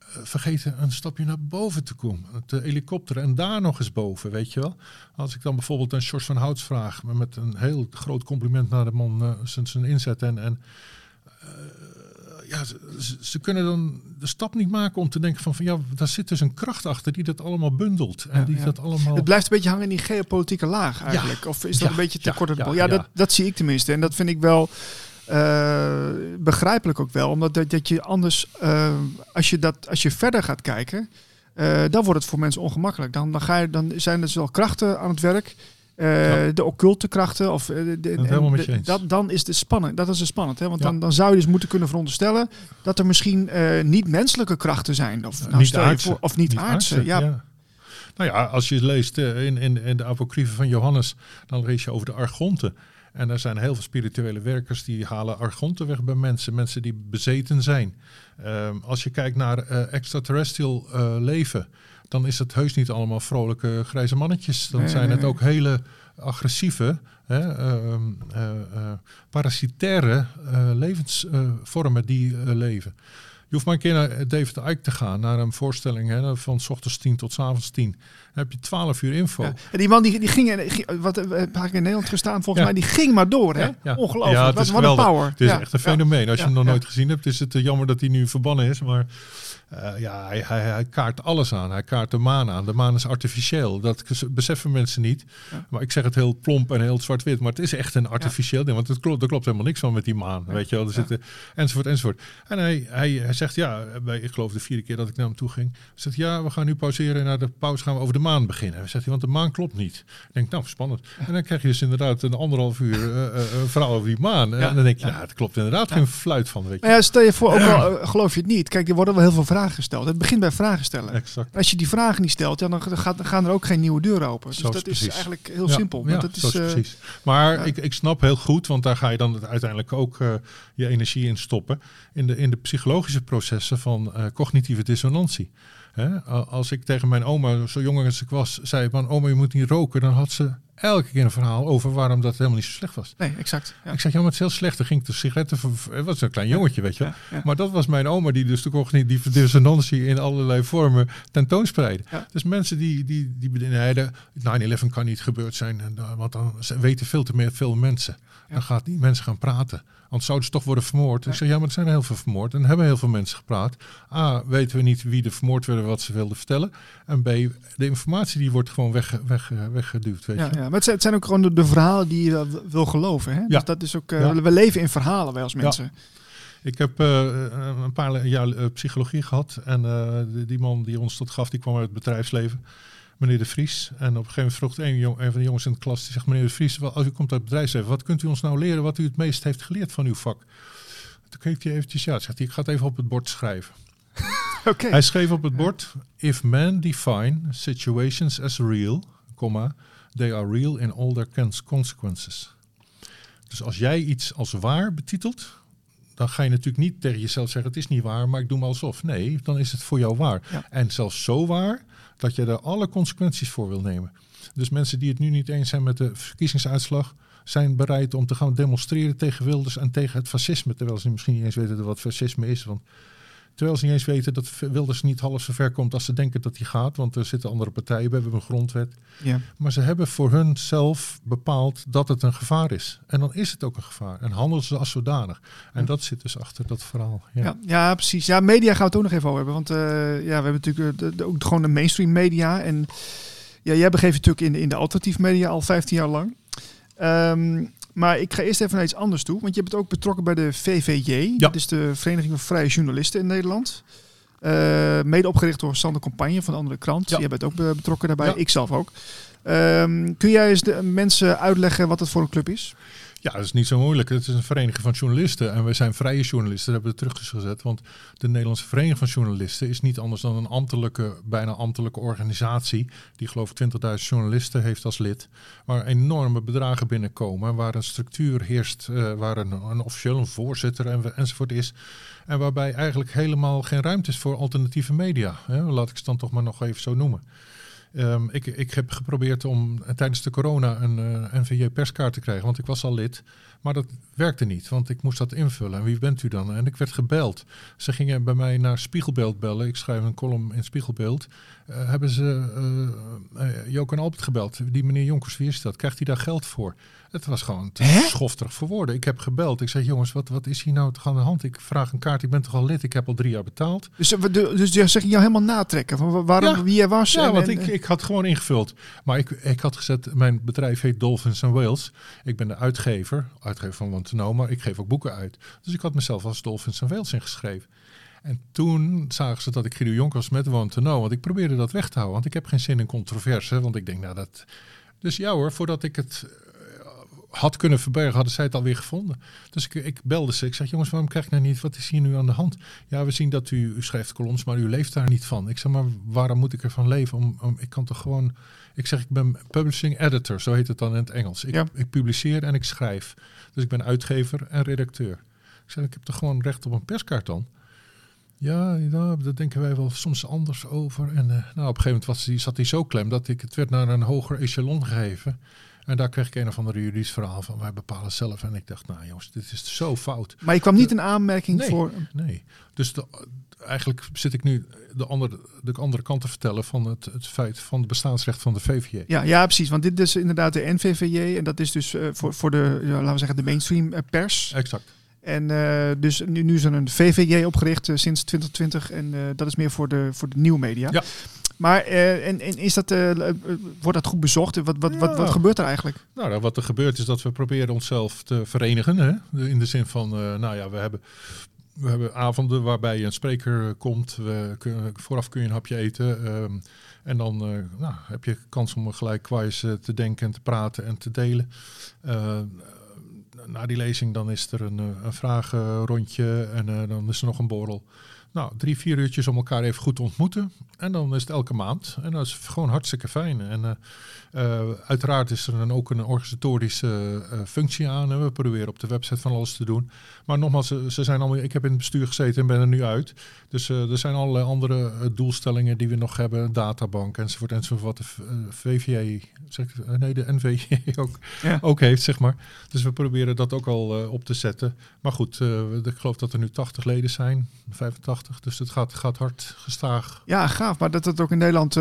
uh, vergeten een stapje naar boven te komen. De helikopter en daar nog eens boven, weet je wel. Als ik dan bijvoorbeeld een Sjors van Houts vraag, met een heel groot compliment naar de man, uh, zijn, zijn inzet en... en ja, ze, ze, kunnen dan de stap niet maken om te denken van, van ja, daar zit dus een kracht achter die dat allemaal bundelt. En ja, die ja. dat allemaal... Het blijft een beetje hangen in die geopolitieke laag eigenlijk. Of is dat een beetje te kort op de bocht? Ja, dat, dat zie ik tenminste. En dat vind ik wel uh, begrijpelijk ook wel. Omdat dat, dat je anders, uh, als, je dat, als je verder gaat kijken, uh, dan wordt het voor mensen ongemakkelijk. Dan, dan, ga je, dan zijn er dus wel krachten aan het werk. Uh, ja. de occulte krachten. Of, de, de, dat, dan is het spannend. Dat is het spannend. Hè? Want ja. dan, dan zou je dus moeten kunnen veronderstellen dat er misschien uh, niet-menselijke krachten zijn. Of, nou, niet aardse. Voor, of niet, niet aardse. aardse ja. ja. Nou ja, als je leest in, in, in de apocriefen van Johannes, dan lees je over de argonten. En er zijn heel veel spirituele werkers die halen argonten weg bij mensen. Mensen die bezeten zijn. Um, als je kijkt naar extraterrestrial leven dan is het heus niet allemaal vrolijke grijze mannetjes. Dan nee, zijn het ook hele agressieve, hè, uh, uh, uh, parasitaire levensvormen die leven. Je hoeft maar een keer naar David Icke te gaan, naar een voorstelling hè, van s ochtends 10 tot s avonds 10. Dan heb je 12 uur info. Ja. En die man die, die ging, wat heb ik in Nederland gestaan, volgens ja. mij, die ging maar door. Hè? Ja, Ongelooflijk. Ja, wat, wat een power. Het is echt een fenomeen. Als je hem nog nooit gezien hebt, is het jammer dat hij nu verbannen is. Maar uh, ja, hij, hij, hij, kaart alles aan. Hij kaart de maan aan. De maan is artificieel. Dat beseffen mensen niet. Ja. Maar ik zeg het heel plomp en heel zwart-wit. Maar het is echt een artificieel ja. ding. Want het klopt, er klopt helemaal niks van met die maan. Weet je wel. Er zitten, enzovoort, enzovoort. En hij, hij, hij zegt, ja, bij, ik geloof de vierde keer dat ik naar hem toe ging. Hij zegt, ja, we gaan nu pauzeren. En na de pauze gaan we over de maan beginnen. Hij zegt, want de maan klopt niet. Ik denk, nou, spannend. En dan krijg je dus inderdaad een anderhalf uur uh, uh, verhaal over die maan. En dan denk je, nou, het klopt inderdaad geen fluit van. Weet je. Ja, stel je voor, ook al geloof je het niet. Kijk, er worden wel heel veel vragen gesteld. Het begint bij vragen stellen. Exact. Als je die vragen niet stelt, ja, dan, gaat, dan gaan er ook geen nieuwe deuren open. Dus Zo dat precies. is eigenlijk heel ja, simpel. Ja, dat is, is uh, precies. Maar ja. ik, ik snap heel goed, want daar ga je dan uiteindelijk ook uh, je energie in stoppen. In de, in de psychologische processen van uh, cognitieve dissonantie. Hè? Als ik tegen mijn oma, zo jong als ik was, zei van oma je moet niet roken, dan had ze elke keer een verhaal over waarom dat helemaal niet zo slecht was. Nee, exact. Ja. Ik zeg, ja, maar het is heel slecht. Dan ging ik de sigaretten... Het was een klein jongetje, weet je ja, ja. Maar dat was mijn oma die dus de cognitieve dissonantie in allerlei vormen tentoonspreidde. Dus mensen die, die, die beneden... 9-11 kan niet gebeurd zijn, want dan weten veel te meer veel mensen. Dan gaat die mensen gaan praten. Anders zouden ze toch worden vermoord. Ik zeg, ja, maar er zijn heel veel vermoord. En hebben heel veel mensen gepraat. A, weten we niet wie er vermoord werden, wat ze wilden vertellen. En B, de informatie die wordt gewoon weg, weg, weggeduwd. Weet ja, je? ja, maar het zijn ook gewoon de, de verhalen die je wil geloven. Hè? Ja. Dus dat is ook, uh, ja. we leven in verhalen, wij als mensen. Ja. Ik heb uh, een paar jaar psychologie gehad. En die man die ons dat gaf, die kwam uit het bedrijfsleven meneer De Vries. En op een gegeven moment vroeg een, jong, een van de jongens in de klas, die zegt, meneer De Vries, als u komt uit het bedrijfsleven, wat kunt u ons nou leren wat u het meest heeft geleerd van uw vak? Toen keek hij eventjes, ja, zegt hij, ik ga het even op het bord schrijven. okay. Hij schreef op het bord, if men define situations as real, comma, they are real in all their consequences. Dus als jij iets als waar betitelt, dan ga je natuurlijk niet tegen jezelf zeggen, het is niet waar, maar ik doe maar alsof. Nee, dan is het voor jou waar. Ja. En zelfs zo waar dat je er alle consequenties voor wil nemen. Dus mensen die het nu niet eens zijn met de verkiezingsuitslag, zijn bereid om te gaan demonstreren tegen Wilders en tegen het fascisme. Terwijl ze misschien niet eens weten wat fascisme is. Want Terwijl ze niet eens weten dat Wilders niet half zo ver komt als ze denken dat hij gaat. Want er zitten andere partijen bij, we hebben een grondwet. Ja. Maar ze hebben voor hunzelf bepaald dat het een gevaar is. En dan is het ook een gevaar. En handelen ze als zodanig. En dat zit dus achter dat verhaal. Ja, Ja, ja, precies. Ja, media gaan we het ook nog even over hebben. Want eh, ja, we hebben natuurlijk eh, de, ook gewoon de mainstream media. En ja, jij begeeft natuurlijk in, de- in de alternatief media al 15 jaar lang. Ehm, maar ik ga eerst even naar iets anders toe. Want je bent ook betrokken bij de VVJ. Dat is de Vereniging van Vrije Journalisten in Nederland. Eh, mede opgericht door Sander Campagne van de andere krant. Ja. Jij bent ook betrokken daarbij. Ja. Ik zelf ook. Ehm, kun jij eens de mensen uitleggen wat het voor een club is? Ja, dat is niet zo moeilijk. Het is een vereniging van journalisten. En wij zijn vrije journalisten. Dat hebben we teruggezet. Want de Nederlandse Vereniging van Journalisten is niet anders dan een ambtelijke, bijna ambtelijke organisatie. Die geloof ik 20.000 journalisten heeft als lid. Waar enorme bedragen binnenkomen. Waar een structuur heerst. eh, waar een, een officieel een voorzitter en, enzovoort is. En waarbij eigenlijk helemaal geen ruimte is voor alternatieve media. Hè? Laat ik het dan toch maar nog even zo noemen. Ehm, ik, ik heb geprobeerd om eh, tijdens de corona een eh, NVJ-perskaart te krijgen, want ik was al lid. Maar dat werkte niet, want ik moest dat invullen. En wie bent u dan? En ik werd gebeld. Ze gingen bij mij naar Spiegelbeeld bellen. Ik schrijf een column in Spiegelbeeld. Eh, hebben ze eh, Joke en Albert gebeld. Die meneer Jonkers, wie is dat? Krijgt hij daar geld voor? Het was gewoon te Hè? schofterig voor woorden. Ik heb gebeld. Ik zei, jongens, wat, wat is hier nou aan de hand? Ik vraag een kaart, ik ben toch al lid? Ik heb al drie jaar betaald. Dus, dus zeg je jou helemaal natrekken van wa- waarom, Ja. wie jij was. Ja, en- want en- ik, ik had gewoon ingevuld. Maar ik, ik had gezet, mijn bedrijf heet Dolphins and Whales. Ik ben de uitgever, uitgever van Want to Know, maar ik geef ook boeken uit. Dus ik had mezelf als Dolphins and Whales ingeschreven. En toen zagen ze dat ik Guido Jonk was met Want to Know. Want ik probeerde dat weg te houden. Want ik heb geen zin in controverse. Want ik denk, nou dat... Dus ja hoor, voordat ik het had kunnen verbergen, hadden zij het alweer gevonden. Dus ik, ik belde ze. Ik zeg, jongens, waarom krijg ik nou niet? Wat is hier nu aan de hand? Ja, we zien dat u, u schrijft columns, maar u leeft daar niet van. Ik zeg, maar waarom moet ik ervan leven? Om, om, ik kan toch gewoon... Ik zeg, ik ben publishing editor, zo heet het dan in het Engels. Ik, Ja. ik publiceer en ik schrijf. Dus ik ben uitgever en redacteur. Ik zeg, ik heb toch gewoon recht op een perskaart dan? Ja, ja, daar denken wij wel soms anders over. En eh, nou, op een gegeven moment was die, zat hij zo klem dat ik het werd naar een hoger echelon gegeven. En daar kreeg ik een of andere juridisch verhaal van. Wij bepalen zelf. En ik dacht, nou jongens, dit is zo fout. Maar je kwam niet in aanmerking Nee. voor. Nee. Dus de, eigenlijk zit ik nu de andere, de andere kant te vertellen van het, het feit van het bestaansrecht van de VVJ. Ja, ja, precies. Want dit is inderdaad de NVVJ. En dat is dus eh, voor, voor de, ja, laten we zeggen, de mainstream eh, pers. Exact. En eh, dus nu, nu is er een VVJ opgericht sinds 2020. En dat is meer voor de, voor de nieuwe media. Ja. Maar eh, en, en is dat, eh, eh, wordt dat goed bezocht? Wat, wat, wat, wat gebeurt er eigenlijk? Nou, nou, wat er gebeurt is dat we proberen onszelf te verenigen. Hè? In de zin van, nou ja, we hebben, we hebben avonden waarbij een spreker komt. We vooraf kun je een hapje eten. ehm, en dan nou, heb je kans om gelijkwijs eh, te denken en te praten en te delen. Na die lezing dan is er een, een vragenrondje en dan is er nog een borrel. Nou, drie, vier uurtjes om elkaar even goed te ontmoeten. En dan is het elke maand. En dat is gewoon hartstikke fijn. En eh, eh, uiteraard is er dan ook een organisatorische eh, functie aan. Hè. We proberen op de website van alles te doen. Maar nogmaals, ze, ze zijn allemaal, ik heb in het bestuur gezeten en ben er nu uit. Dus eh, er zijn allerlei andere doelstellingen die we nog hebben. Databank enzovoort enzovoort. Wat de VVJ, zeg ik, nee de NVJ ook, Ja. ook heeft, zeg maar. Dus we proberen dat ook al op te zetten. Maar goed, ik geloof dat er nu 80 leden zijn, 85. Dus het gaat, gaat hard gestaag. Ja, gaaf. Maar dat het ook in Nederland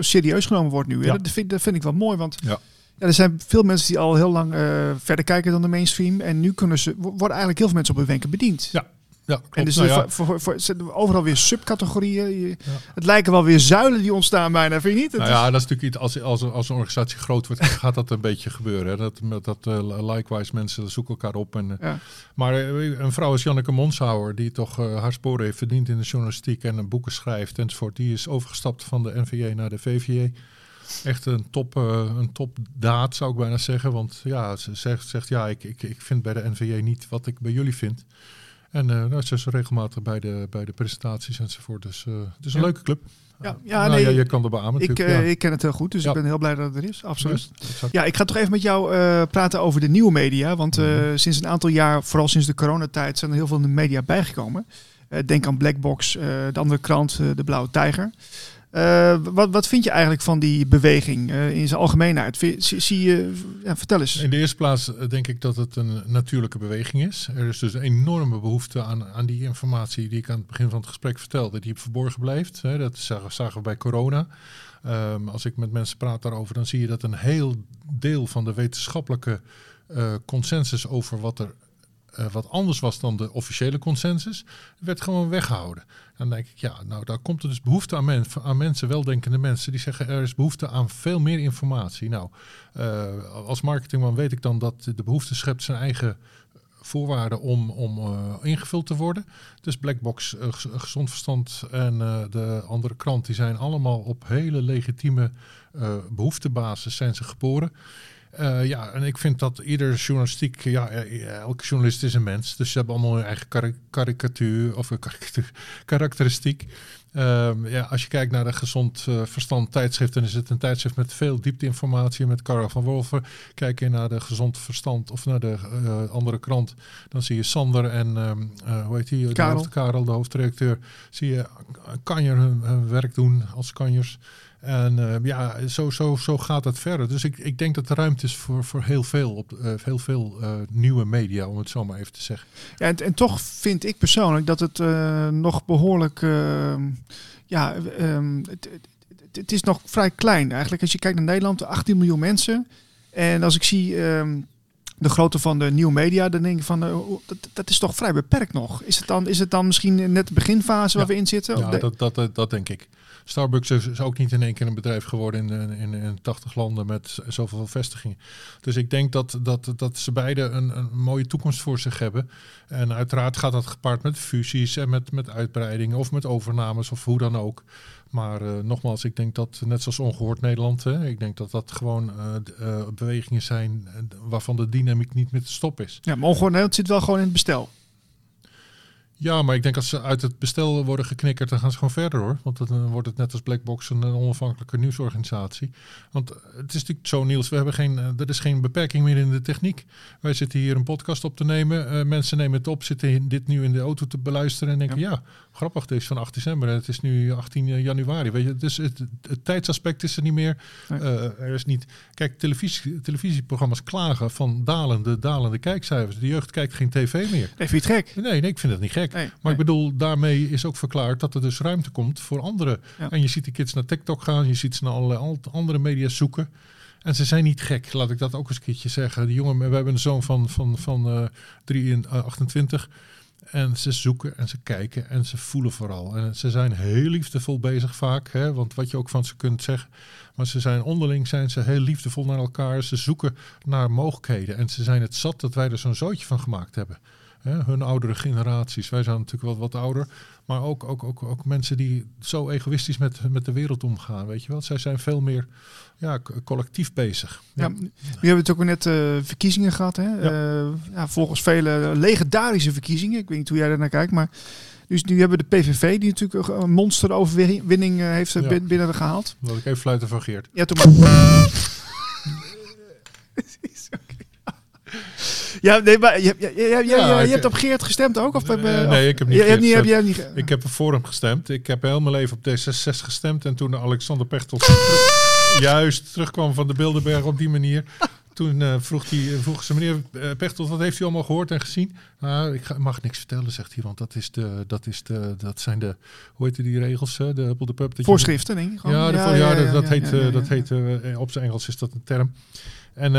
serieus genomen wordt nu. Ja. Dat, vind, dat vind ik wel mooi. Want Ja. Ja, er zijn veel mensen die al heel lang eh, verder kijken dan de mainstream. En nu kunnen ze, wo- worden eigenlijk heel veel mensen op hun wenken bediend. Ja, Ja, klopt. En dus Nou ja, voor, voor, voor- overal weer subcategorieën. Ja. Het lijken wel weer zuilen die ontstaan bijna, vind je niet? Het Nou is- ja, dat is natuurlijk iets, als, als, als een organisatie groot wordt, gaat dat een beetje gebeuren. Hè? Dat, dat eh, likewise mensen zoeken elkaar op. En, eh, ja. maar een vrouw als Janneke Monshouwer, die toch haar sporen heeft verdiend in de journalistiek en een boeken schrijft enzovoort, die is overgestapt van de NVJ naar de VVJ. Echt een top, eh, een topdaad zou ik bijna zeggen. Want ja, ze zegt, zegt ja, ik, ik, ik vind bij de NVJ niet wat ik bij jullie vind. En eh nou, ze is regelmatig bij de, bij de presentaties enzovoort. Dus eh, het is een Ja. leuke club. Ja, ja, Nou nee, ja, je kan er beamen ik, ja. ik ken het heel goed, dus Ja. ik ben heel blij dat het er is. Absoluut. Ja, ik ga toch even met jou praten over de nieuwe media. Want Mhm. sinds een aantal jaar, vooral sinds de coronatijd, zijn er heel veel media bijgekomen. Denk aan Blackbox, de andere krant, de Blauwe Tijger. Uh, wat, wat vind je eigenlijk van die beweging uh, in zijn algemeenheid? Zie, je, vertel eens. In de eerste plaats denk ik dat het een natuurlijke beweging is. Er is dus een enorme behoefte aan, aan die informatie die ik aan het begin van het gesprek vertelde, die verborgen blijft. Dat zagen, we bij corona. Um, als ik met mensen praat daarover, dan zie je dat een heel deel van de wetenschappelijke consensus over wat er wat anders was dan de officiële consensus, werd gewoon weggehouden. Dan denk ik, ja, nou daar komt er dus behoefte aan, men, aan mensen, weldenkende mensen, die zeggen er is behoefte aan veel meer informatie. Nou, uh, als marketingman weet ik dan dat de behoefte schept zijn eigen voorwaarden om, om uh, ingevuld te worden. Dus Blackbox, uh, Gezond Verstand en de andere krant, die zijn allemaal op hele legitieme behoeftebasis zijn ze geboren. Uh, ja, en ik vind dat ieder journalistiek, ja, elke journalist is een mens. Dus ze hebben allemaal hun eigen karikatuur of karikatuur, karakteristiek. Um, ja, als je kijkt naar de gezond uh, verstand tijdschrift, dan is het een tijdschrift met veel diepteinformatie met Karel van Wolfer. Kijk je naar de gezond verstand of naar de uh, andere krant, dan zie je Sander en uh, hoe heet die? Karel. De, hoofd, Karel, de hoofdredacteur. Zie je kanjer hun, hun werk doen als kanjers. En uh, ja, zo, zo, zo gaat het verder. Dus ik, ik denk dat er ruimte is voor, voor heel veel, op, uh, heel veel uh, nieuwe media, om het zo maar even te zeggen. Ja, en, en toch vind ik persoonlijk dat het nog behoorlijk. ja, um, het, het, het, is nog vrij klein eigenlijk. Als je kijkt naar Nederland, 18 miljoen mensen. En als ik zie. Um, de grootte van de nieuwe media, dan denk ik van, uh, dat, dat is toch vrij beperkt nog. Is het dan, is het dan misschien net de beginfase waar we in zitten? Ja, dat, dat, dat denk ik. Starbucks is ook niet in één keer een bedrijf geworden in, in, in 80 landen met zoveel vestigingen. Dus ik denk dat, dat, dat ze beide een, een mooie toekomst voor zich hebben. En uiteraard gaat dat gepaard met fusies en met, met uitbreidingen of met overnames of hoe dan ook. Maar uh, nogmaals, ik denk dat net zoals ongehoord Nederland, hè, ik denk dat dat gewoon uh, uh, bewegingen zijn waarvan de dynamiek niet meer te stoppen is. Ja, maar ongehoord Nederland zit wel gewoon in het bestel. Ja, maar ik denk als ze uit het bestel worden geknikkerd, dan gaan ze gewoon verder hoor. Want dan wordt het net als Blackbox een onafhankelijke nieuwsorganisatie. Want het is natuurlijk zo, Niels, we hebben geen, er is geen beperking meer in de techniek. Wij zitten hier een podcast op te nemen. Uh, mensen nemen het op, zitten dit nu in de auto te beluisteren en denken, ja, ja grappig, het is van 8 december en het is nu 18 januari. Weet je, dus het, het tijdsaspect is er niet meer. Nee. Uh, er is niet. Kijk, televisie, televisieprogramma's klagen van dalende, dalende kijkcijfers. De jeugd kijkt geen tv meer. Je het gek? Nee, nee, ik vind het niet gek. Nee, maar nee. ik bedoel, daarmee is ook verklaard dat er dus ruimte komt voor anderen. Ja. En je ziet de kids naar TikTok gaan, je ziet ze naar allerlei andere media zoeken. En ze zijn niet gek, laat ik dat ook eens een keertje zeggen. Die jongen, we hebben een zoon van, van, van uh, 3 en, uh, 28. En ze zoeken en ze kijken en ze voelen vooral. En ze zijn heel liefdevol bezig vaak. Hè, want wat je ook van ze kunt zeggen. Maar ze zijn onderling zijn ze heel liefdevol naar elkaar. Ze zoeken naar mogelijkheden. En ze zijn het zat dat wij er zo'n zootje van gemaakt hebben. Hè, hun oudere generaties. Wij zijn natuurlijk wat, wat ouder. Maar ook, ook, ook, ook mensen die zo egoïstisch met, met de wereld omgaan. Weet je wel? Zij zijn veel meer ja, collectief bezig. Ja. Nu hebben we het ook net uh, verkiezingen gehad. Hè? Ja. Uh, ja, volgens vele legendarische verkiezingen. Ik weet niet hoe jij daar naar kijkt. Maar dus nu hebben we de PVV, die natuurlijk een monsteroverwinning uh, heeft ja. binnen gehaald. Dat ik even fluiten van Geert. Ja, toen maar. Ja, nee, maar je, je, je, je, ja, je hebt op Geert gestemd ook? Of, uh, nee, ik heb niet, je, hebt niet, heb, je niet Ik heb voor hem gestemd. Ik heb heel mijn leven op D66 gestemd. En toen Alexander Pechtold juist terugkwam van de Bilderberg op die manier... Toen uh, vroeg, die, vroeg ze meneer uh, Pechtold, wat heeft u allemaal gehoord en gezien? Nou, ik ga, mag niks vertellen, zegt hij, want dat, is de, dat, is de, dat zijn de, hoe heet die regels? De Huppel de Pub. Voorschriften, denk ik. Ja, de, ja, ja, dat heet, dat heet op zijn Engels is dat een term. En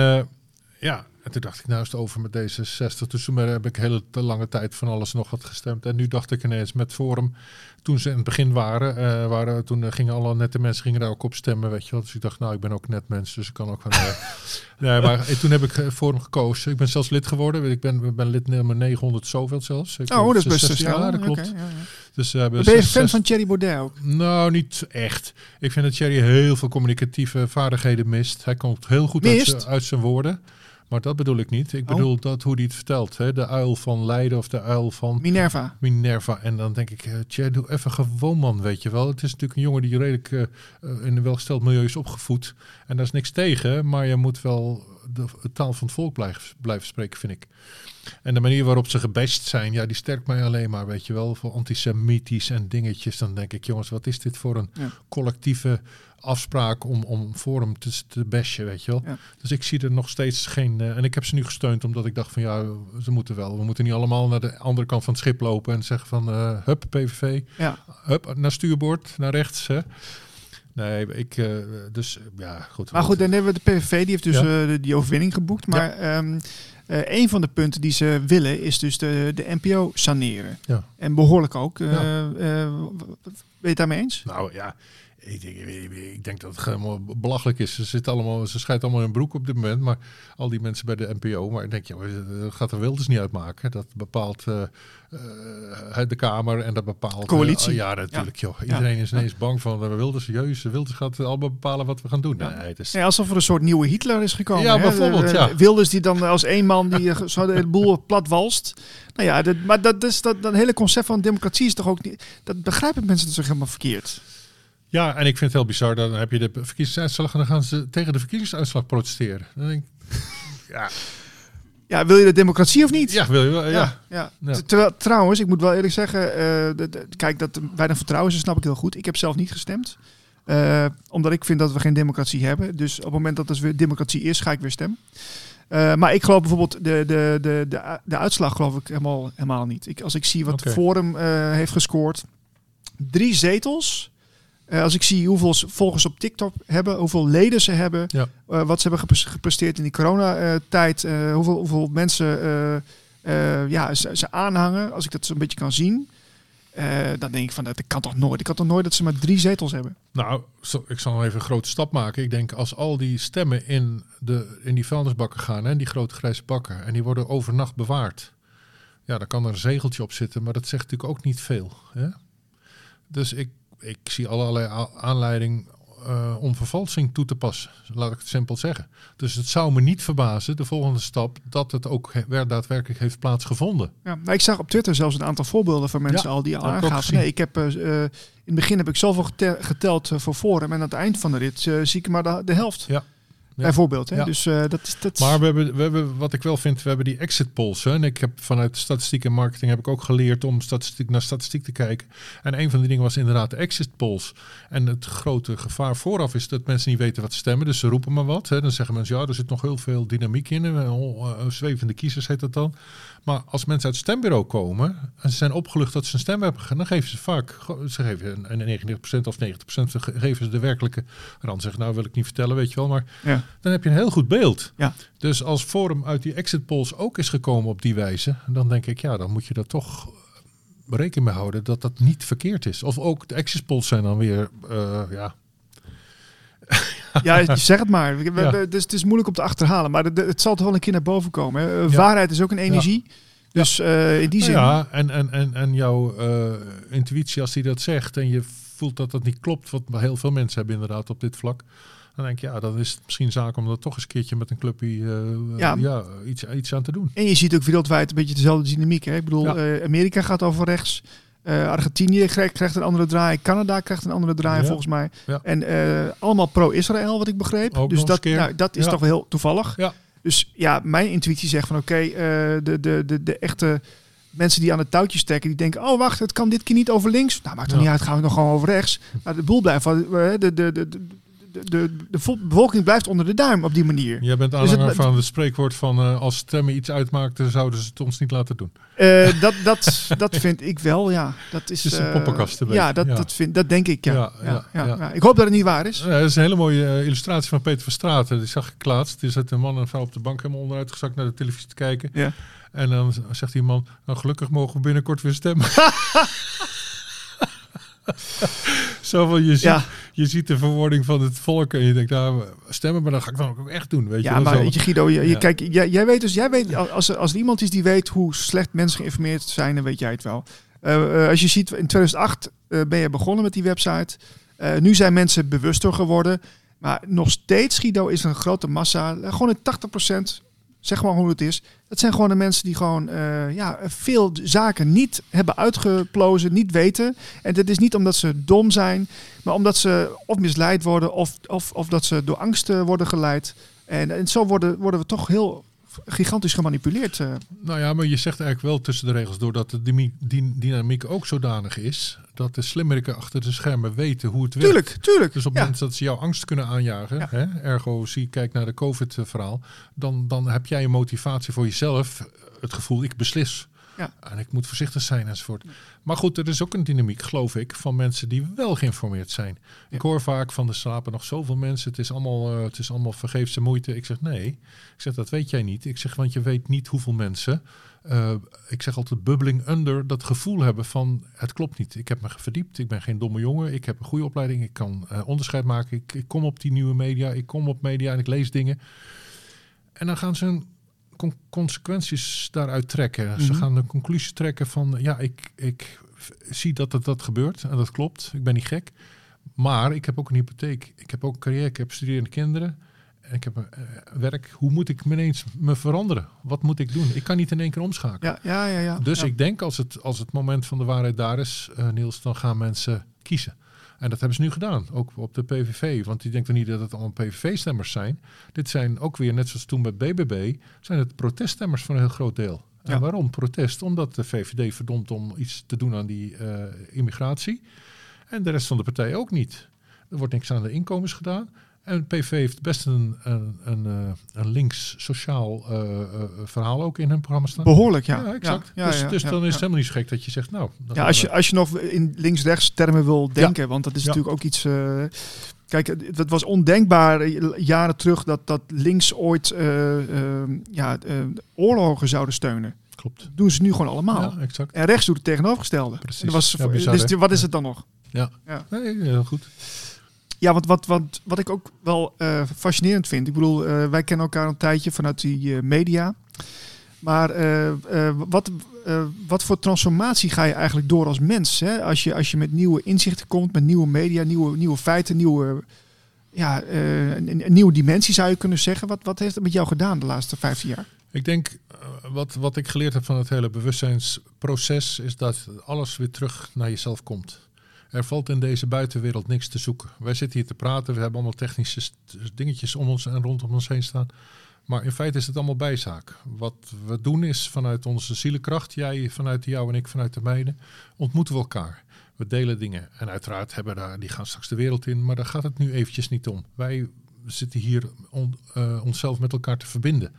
ja, en toen dacht ik, nou is het over met D66. Dus toen heb ik hele te lange tijd van alles nog wat gestemd. En nu dacht ik ineens met Forum, toen ze in het begin waren, uh, waren toen uh, gingen alle nette mensen gingen daar ook op stemmen, weet je wel. Dus ik dacht, nou, ik ben ook net mens, dus ik kan ook van... Uh, nee, maar en toen heb ik Forum gekozen. Ik ben zelfs lid geworden. Ik ben, ben lid nummer 900 zoveel zelfs. Ik oh, dat is best Ja, dat klopt. Okay, ja, ja. Dus, uh, ben je fan van Thierry Baudet ook? Nou, niet echt. Ik vind dat Thierry heel veel communicatieve vaardigheden mist. Hij komt heel goed uit zijn woorden. Maar dat bedoel ik niet. Ik bedoel oh. dat hoe hij het vertelt. Hè? De uil van Leiden of de uil van... Minerva. Minerva. En dan denk ik, uh, tja, doe even gewoon man, weet je wel. Het is natuurlijk een jongen die redelijk uh, in een welgesteld milieu is opgevoed. En daar is niks tegen. Maar je moet wel de, taal van het volk blijven, blijven spreken, vind ik. En de manier waarop ze gebest zijn, ja, die sterkt mij alleen maar, weet je wel, voor antisemitisch en dingetjes. Dan denk ik, jongens, wat is dit voor een collectieve afspraak om, om Forum te, te bashen, weet je wel. Dus ik zie er nog steeds geen... Uh, en ik heb ze nu gesteund omdat ik dacht van ja, ze moeten wel. We moeten niet allemaal naar de andere kant van het schip lopen en zeggen van uh, hup, PVV, ja. hup, naar stuurboord, naar rechts. Hè. Nee, ik, uh, dus ja, goed. Maar goed, dan hebben we de PVV, die heeft dus ja. die overwinning geboekt. Maar ja. um, een van de punten die ze willen is dus de, de NPO saneren. Ja. En behoorlijk ook. Weet je het daarmee eens? Nou ja, ik, ik, ik, denk dat het helemaal belachelijk is. Ze, zitten allemaal, ze schijt allemaal in broek op dit moment. Maar al die mensen bij de NPO. Maar ik denk, ja, dat gaat er Wilders niet uitmaken. Dat bepaalt uh, uh, de Kamer en dat bepaalt... Coalitie. Uh, ja, natuurlijk. Ja. Joh. Iedereen is ineens bang van Wilders. Jezus, Wilders gaat allemaal bepalen wat we gaan doen. Nee, het is... nee, alsof er een soort nieuwe Hitler is gekomen. Ja, bijvoorbeeld. Ja. Wilders die dan als één man die zo de boel plat walst. Nou ja, dat, maar dat, is, dat, dat hele concept van democratie is toch ook niet... Dat begrijpen mensen toch helemaal verkeerd. Ja, en ik vind het heel bizar. Dan heb je de verkiezingsuitslag en dan gaan ze tegen de verkiezingsuitslag protesteren. Dan denk ik, ja. Ja, wil je de democratie of niet? Ja, wil je wel. Ja. ja, ja. ja. Terwijl, trouwens, ik moet wel eerlijk zeggen, uh, de, de, kijk, dat weinig vertrouwen is, snap ik heel goed. Ik heb zelf niet gestemd. Uh, omdat ik vind dat we geen democratie hebben. Dus op het moment dat er weer democratie is, ga ik weer stemmen. Uh, maar ik geloof bijvoorbeeld de, de, de, de, de uitslag geloof ik helemaal, helemaal niet. Ik, als ik zie wat okay. Forum heeft gescoord. Drie zetels. Uh, als ik zie hoeveel volgers op TikTok hebben, hoeveel leden ze hebben, ja. uh, wat ze hebben gepresteerd in die coronatijd, uh, hoeveel, hoeveel mensen ja, ze, ze, aanhangen, als ik dat zo'n beetje kan zien, dan denk ik van dat kan toch nooit. Ik kan toch nooit dat ze maar drie zetels hebben. Nou, ik zal nog even een grote stap maken. Ik denk als al die stemmen in, de, in die vuilnisbakken gaan, hè, die grote grijze bakken, en die worden overnacht bewaard. Ja, dan kan er een zegeltje op zitten, maar dat zegt natuurlijk ook niet veel. Hè? Dus ik ik zie allerlei aanleiding uh, om vervalsing toe te passen. Laat ik het simpel zeggen. Dus het zou me niet verbazen, de volgende stap, dat het ook daadwerkelijk heeft plaatsgevonden. Ja, maar ik zag op Twitter zelfs een aantal voorbeelden van mensen ja, al die al aangaven. Nee, ik heb uh, in het begin heb ik zoveel geteld voor Forum en aan het eind van de rit zie ik maar de, de helft. Ja. Bijvoorbeeld. Hè? Ja. Dus uh, dat is dat. Maar we hebben, we hebben, wat ik wel vind, we hebben die exit polls. Hè? En ik heb vanuit statistiek en marketing heb ik ook geleerd om statistiek naar statistiek te kijken. En een van die dingen was inderdaad de exit polls. En het grote gevaar vooraf is dat mensen niet weten wat stemmen. Dus ze roepen maar wat. Hè? Dan zeggen mensen, ja, er zit nog heel veel dynamiek in. Uh, zwevende kiezers heet dat dan. Maar als mensen uit het stembureau komen en ze zijn opgelucht dat ze een stem hebben gegeven, dan geven ze vaak, ze geven een 99% of 90% geven ze de werkelijke rand. Zeggen, nou wil ik niet vertellen, weet je wel, maar ja. dan heb je een heel goed beeld. Ja. Dus als Forum uit die exit polls ook is gekomen op die wijze, dan denk ik, ja, dan moet je er toch rekening mee houden dat dat niet verkeerd is. Of ook de exit polls zijn dan weer, uh, ja, ja, zeg het maar. We, dus het is moeilijk om te achterhalen, maar het zal toch wel een keer naar boven komen. Hè? Waarheid is ook een energie. Dus uh, in die zin. Ja, en, en, en, en jouw uh, intuïtie, als die dat zegt en je voelt dat dat niet klopt, wat heel veel mensen hebben inderdaad op dit vlak. Dan denk je, ja, dan is het misschien zaak om er toch eens een keertje met een clubje uh, ja. ja. iets, iets aan te doen. En je ziet ook wereldwijd een beetje dezelfde dynamiek. Hè? Ik bedoel, Amerika gaat over rechts. Uh, Argentinië krijgt, krijgt, een andere draai. Canada krijgt een andere draai, ja. volgens mij. Ja. En uh, allemaal pro-Israël, wat ik begreep. Ook dus dat, nou, dat is ja. toch wel heel toevallig. Ja. Dus ja, mijn intuïtie zegt van oké, okay, uh, de, de, de, de echte mensen die aan het touwtje stekken, die denken, oh wacht, het kan dit keer niet over links. Nou, maakt er niet uit, gaan we nog gewoon over rechts. Maar de boel blijft van de, de, de, de de, de bevolking blijft onder de duim op die manier. Jij bent aanhanger dus het, van het spreekwoord van uh, als stemmen iets uitmaakten, zouden ze het ons niet laten doen. Uh, dat, dat, dat vind ik wel, ja. Dat is, het is een poppenkast. Uh, ja, dat, ja. Dat, vind, dat denk ik, ja. Ja, ja. Ik hoop dat het niet waar is. dat is een hele mooie illustratie van Peter van Straten. Die zag ik laatst. Er zit een man en een vrouw op de bank helemaal onderuit gezakt naar de televisie te kijken. Ja. En dan zegt die man, nou gelukkig mogen we binnenkort weer stemmen. Zo van, je ziet, ja. Je ziet de verwording van het volk en je denkt, nou, stemmen, maar dat ga ik dan ook echt doen. Weet ja, je, maar zo. weet je, Guido, je, kijk, jij, jij weet dus, jij weet, als, als er iemand is die weet hoe slecht mensen geïnformeerd zijn, dan weet jij het wel. Uh, uh, als je ziet, in 2008 uh, ben je begonnen met die website. Uh, nu zijn mensen bewuster geworden. Maar nog steeds, Guido, is een grote massa, gewoon een 80%, zeg gewoon hoe het is. Dat zijn gewoon de mensen die gewoon uh, ja, veel zaken niet hebben uitgeplozen, niet weten. En dat is niet omdat ze dom zijn, maar omdat ze of misleid worden of, of, of dat ze door angst worden geleid. En, en zo worden, worden we toch heel gigantisch gemanipuleerd. eh. Nou ja, maar je zegt eigenlijk wel tussen de regels, doordat de dynamiek ook zodanig is, dat de slimmeriken achter de schermen weten hoe het werkt. Tuurlijk, tuurlijk. Dus op het ja. moment dat ze jouw angst kunnen aanjagen, Ja. hè, ergo zie, kijk naar de COVID-verhaal, dan, dan heb jij een motivatie voor jezelf, het gevoel, ik beslis. Ja. En ik moet voorzichtig zijn enzovoort. Maar goed, er is ook een dynamiek, geloof ik, van mensen die wel geïnformeerd zijn. Ik hoor vaak van de slapen nog zoveel mensen, het is allemaal, eh, het is allemaal vergeefse moeite. Ik zeg nee, ik zeg dat weet jij niet. Ik zeg, want je weet niet hoeveel mensen, eh, ik zeg altijd bubbling under, dat gevoel hebben van het klopt niet. Ik heb me verdiept, ik ben geen domme jongen, ik heb een goede opleiding, ik kan eh, onderscheid maken, ik, ik kom op die nieuwe media, ik kom op media en ik lees dingen. En dan gaan ze een con- consequenties daaruit trekken. Ze Mhm. gaan een conclusie trekken van ja, ik, ik zie dat het dat gebeurt en dat klopt. Ik ben niet gek. Maar ik heb ook een hypotheek. Ik heb ook een carrière. Ik heb studerende kinderen. En ik heb een eh, werk. Hoe moet ik ineens me veranderen? Wat moet ik doen? Ik kan niet in één keer omschakelen. Ja, ja, ja. ja. Dus Ja. ik denk als het, als het moment van de waarheid daar is, eh, Niels, dan gaan mensen kiezen. En dat hebben ze nu gedaan, ook op de PVV. Want die denkt er niet dat het allemaal PVV-stemmers zijn. Dit zijn ook weer, net zoals toen met BBB, zijn het proteststemmers voor een heel groot deel. En Ja. waarom protest? Omdat de VVD verdomt om iets te doen aan die eh, immigratie. En de rest van de partij ook niet. Er wordt niks aan de inkomens gedaan. En PV heeft best een, een, een, eh, een links sociaal eh, eh, verhaal ook in hun programma staan. Behoorlijk, ja. Ja, exact. Ja, dus ja, dus dan is het helemaal niet zo gek dat je zegt, nou... Ja, als je, als je nog in links-rechts termen wil denken, want dat is natuurlijk ook iets. kijk, het was ondenkbaar jaren terug dat, dat links ooit ja, oorlogen zouden steunen. Klopt. Dat doen ze nu gewoon allemaal. Ja, exact. En rechts doet het tegenovergestelde. Precies. En was, Ja, bizar, dus wat is het dan nog? Ja. Ja. Nee, heel goed. Ja, want wat, wat, wat ik ook wel eh, fascinerend vind. Ik bedoel, eh, wij kennen elkaar een tijdje vanuit die eh, media. Maar wat, wat voor transformatie ga je eigenlijk door als mens? Hè? Als, je, als je met nieuwe inzichten komt, met nieuwe media, nieuwe, nieuwe feiten, nieuwe, ja, een, een nieuwe dimensie zou je kunnen zeggen. Wat, wat heeft het met jou gedaan de laatste 15 jaar? Ik denk, wat, wat ik geleerd heb van het hele bewustzijnsproces, is dat alles weer terug naar jezelf komt. Er valt in deze buitenwereld niks te zoeken. Wij zitten hier te praten, we hebben allemaal technische st- dingetjes om ons en rondom ons heen staan. Maar in feite is het allemaal bijzaak. Wat we doen is vanuit onze zielenkracht, jij vanuit jou en ik vanuit de mijne, ontmoeten we elkaar. We delen dingen. En uiteraard hebben daar, die gaan straks de wereld in, maar daar gaat het nu eventjes niet om. Wij zitten hier on- eh, onszelf met elkaar te verbinden.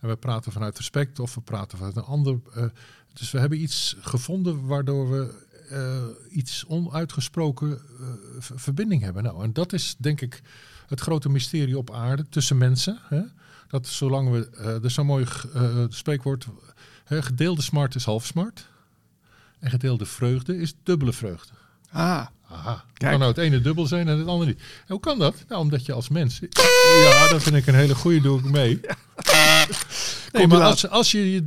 En we praten vanuit respect of we praten vanuit een ander. eh, dus we hebben iets gevonden waardoor we eh, iets onuitgesproken eh, verbinding hebben. Nou, en dat is denk ik het grote mysterie op aarde tussen mensen. Hè? Dat zolang we, eh er is zo'n mooi spreekwoord, hè, gedeelde smart is half smart. En gedeelde vreugde is dubbele vreugde. Ah, Aha. Kijk. Kan nou het ene dubbel zijn en het andere niet. En hoe kan dat? Nou, omdat je als mens... Ja, dat vind ik een hele goede, doe ik mee. Nee, maar als, als je je,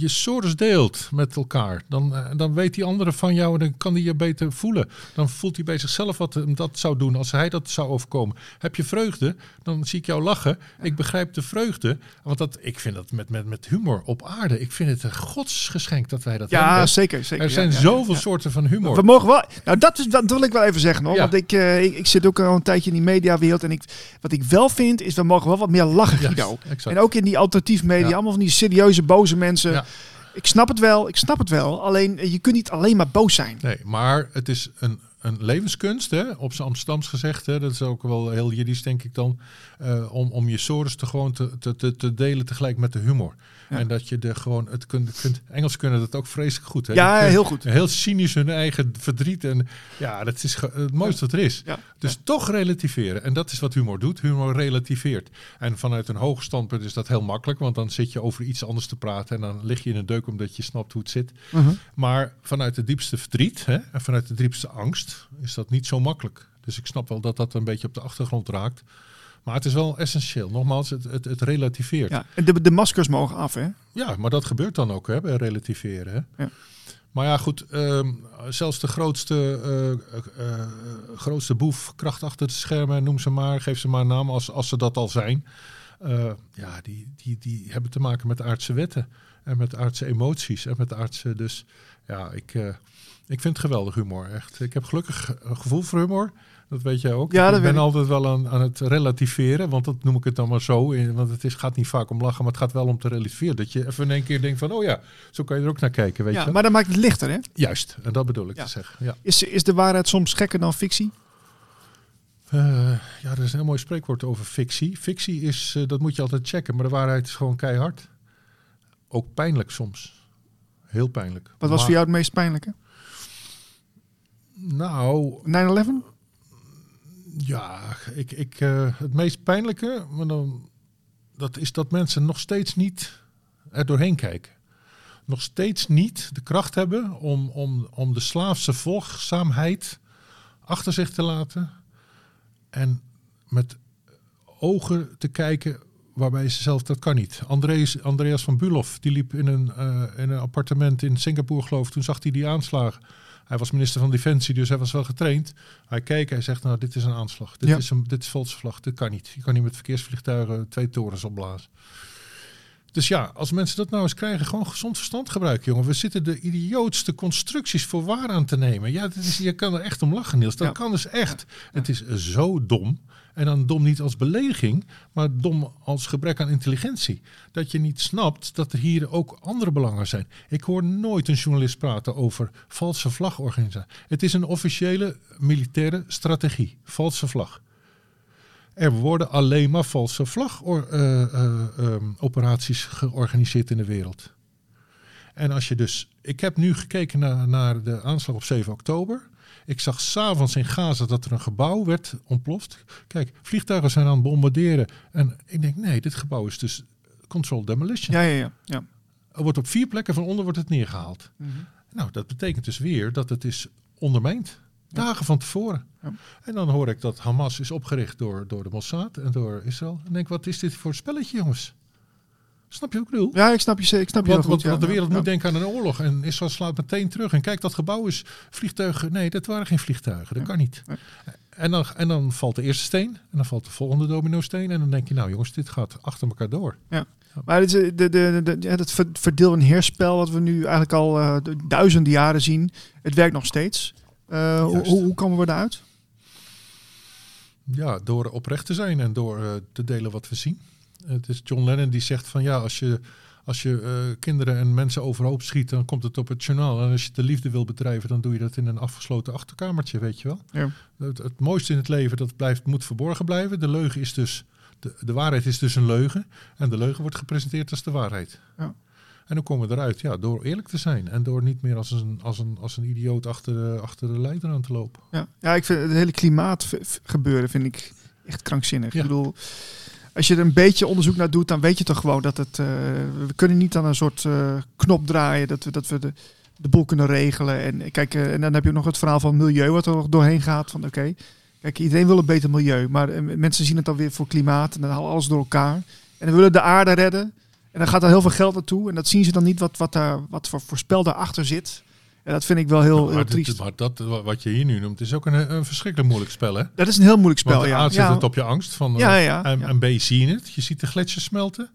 je source deelt met elkaar, dan, eh, dan weet die andere van jou en dan kan die je beter voelen. Dan voelt hij bij zichzelf wat hem dat zou doen als hij dat zou overkomen. Heb je vreugde, dan zie ik jou lachen. Ik begrijp de vreugde, want dat, ik vind dat met, met, met humor op aarde. Ik vind het een godsgeschenk dat wij dat ja, hebben. zeker. zeker. Er zijn ja, ja, zoveel ja. soorten van humor. We mogen wel. Nou, dat, is, dat wil ik wel even zeggen hoor. Want ik, eh, ik, ik zit ook al een tijdje in die mediawereld. En ik, wat ik wel vind, is we mogen wel wat meer lachen, Guido. En ook in die alternatief media, allemaal van die serieuze, boze mensen. Ja. Ik snap het wel, ik snap het wel. Alleen eh, je kunt niet alleen maar boos zijn. Nee, maar het is een, een levenskunst, hè, op zijn Amsterdams gezegd. Hè, dat is ook wel heel Jiddisch, denk ik dan. eh, om, om je sores te gewoon te, te, te, te delen tegelijk met de humor. Ja. En dat je er gewoon het kunt, kunt. Engels kunnen dat ook vreselijk goed. Hè? Ja, heel goed. Heel cynisch hun eigen verdriet. En ja, dat is het mooiste wat er is. Ja. Dus toch relativeren. En dat is wat humor doet. Humor relativeert. En vanuit een hoog standpunt is dat heel makkelijk. Want dan zit je over iets anders te praten. En dan lig je in een deuk omdat je snapt hoe het zit. Mhm. Maar vanuit de diepste verdriet hè, en vanuit de diepste angst is dat niet zo makkelijk. Dus ik snap wel dat dat een beetje op de achtergrond raakt. Maar het is wel essentieel. Nogmaals, het, het, het relativeert. Ja. Ja. En de, de maskers mogen af, hè? maar dat gebeurt dan ook, hè, bij relativeren. Hè. Ja. Maar ja, goed, ehm, zelfs de grootste, eh, eh, eh, grootste boef, kracht achter de schermen, noem ze maar, geef ze maar een naam als, als ze dat al zijn. ja, die, die, die hebben te maken met aardse wetten en met aardse emoties en met aardse. Dus ja, ik, ik vind het geweldig humor. Echt. Ik heb gelukkig een gevoel voor humor. Dat weet jij ook. Ja, dat ik ben ik. altijd wel aan, aan het relativeren, want dat noem ik het dan maar zo. Want het is, gaat niet vaak om lachen, maar het gaat wel om te relativeren. Dat je even in één keer denkt van, oh ja, zo kan je er ook naar kijken, weet Ja, je. maar dat maakt het lichter, hè? Juist, en dat bedoel ik Ja. te zeggen. Ja. Is, is de waarheid soms gekker dan fictie? Eh, ja, er is een heel mooi spreekwoord over fictie. Fictie is, eh, dat moet je altijd checken, maar de waarheid is gewoon keihard. Ook pijnlijk soms. Heel pijnlijk. Wat was Maar- voor jou het meest pijnlijke? Nou, 9-11? Ja, ik, ik, eh, het meest pijnlijke, maar dan, dat is dat mensen nog steeds niet er doorheen kijken. Nog steeds niet de kracht hebben om, om, om de slaafse volgzaamheid achter zich te laten. En met ogen te kijken waarbij ze zelf dat kan niet. Andreas, Andreas van Bulow, die liep in een, eh, in een appartement in Singapore geloof ik. Toen zag hij die aanslagen. Hij was minister van Defensie, dus hij was wel getraind. Hij keek, hij zegt, nou, dit is een aanslag. Dit, Ja. is, een, dit is valse vlag, dit kan niet. Je kan niet met verkeersvliegtuigen twee torens opblazen. Dus ja, als mensen dat nou eens krijgen, gewoon gezond verstand gebruiken, jongen. We zitten de idiootste constructies voor waar aan te nemen. Ja, dat is, je kan er echt om lachen, Niels. Dat Ja. kan dus echt. Het is zo dom. En dan dom niet als belediging, maar dom als gebrek aan intelligentie. Dat je niet snapt dat er hier ook andere belangen zijn. Ik hoor nooit een journalist praten over valse vlagorganisatie. Het is een officiële militaire strategie. Valse vlag. Er worden alleen maar valse vlagoperaties georganiseerd in de wereld. En als je dus. Ik heb nu gekeken naar de aanslag op 7 oktober. Ik zag s'avonds in Gaza dat er een gebouw werd ontploft. Kijk, vliegtuigen zijn aan het bombarderen. En ik denk, nee, dit gebouw is dus controlled demolition. Ja, ja, ja. ja. Er wordt op vier plekken van onder wordt het neergehaald. Mhm. Nou, dat betekent dus weer dat het is ondermijnd. Dagen van tevoren. Ja. En dan hoor ik dat Hamas is opgericht door, door de Mossad en door Israël. En denk, wat is dit voor spelletje, jongens? Snap je ook? Ja, ik snap je, ik snap je Want, goed. de ja. wereld Ja. moet denken aan een oorlog. En Israël slaat meteen terug. En kijk, dat gebouw is vliegtuigen. Nee, dat waren geen vliegtuigen. Dat kan niet. En dan, en dan valt de eerste steen. En dan valt de volgende domino steen. En dan denk je, nou jongens, dit gaat achter elkaar door. Maar het, eh, de, de, ja, verdeel- en heerspel wat we nu eigenlijk al eh, du- duizenden jaren zien, het werkt nog steeds. Eh, hoe, hoe, komen we daaruit? Ja, door oprecht te zijn en door te delen wat we zien. Het is John Lennon die zegt van ja, als je, als je eh, kinderen en mensen overhoop schiet, dan komt het op het journaal. En als je de liefde wil bedrijven, dan doe je dat in een afgesloten achterkamertje, weet je wel. Ja. Het, het mooiste in het leven, dat blijft, moet verborgen blijven. De leugen is dus, de, de waarheid is dus een leugen. En de leugen wordt gepresenteerd als de waarheid. Ja. En hoe komen we eruit? Ja, door eerlijk te zijn. En door niet meer als een, als een, als een idioot achter de, achter de leider aan te lopen. Ja, ja ik vind het hele klimaat v- v- gebeuren vind ik echt krankzinnig. Ja. Ik bedoel, als je er een beetje onderzoek naar doet, dan weet je toch gewoon dat het. eh, we kunnen niet aan een soort eh, knop draaien dat we, dat we de, de boel kunnen regelen. En kijk, eh, en dan heb je ook nog het verhaal van milieu wat er doorheen gaat. Van oké, kijk, iedereen wil een beter milieu, maar mensen zien het dan weer voor klimaat en dan halen alles door elkaar. En dan willen de aarde redden. En dan gaat er heel veel geld naartoe. En dat zien ze dan niet wat, wat, daar, wat voor voorspel daarachter zit. En dat vind ik wel heel, heel maar, dit- triest. maar dat, wat je hier nu noemt, is ook een, een verschrikkelijk moeilijk spel, hè? Dat is een heel moeilijk spel. Want ja. A zet ja. het op je angst van, Ja, eh, ja, en, en B zie je het. Je ziet de gletsjers smelten.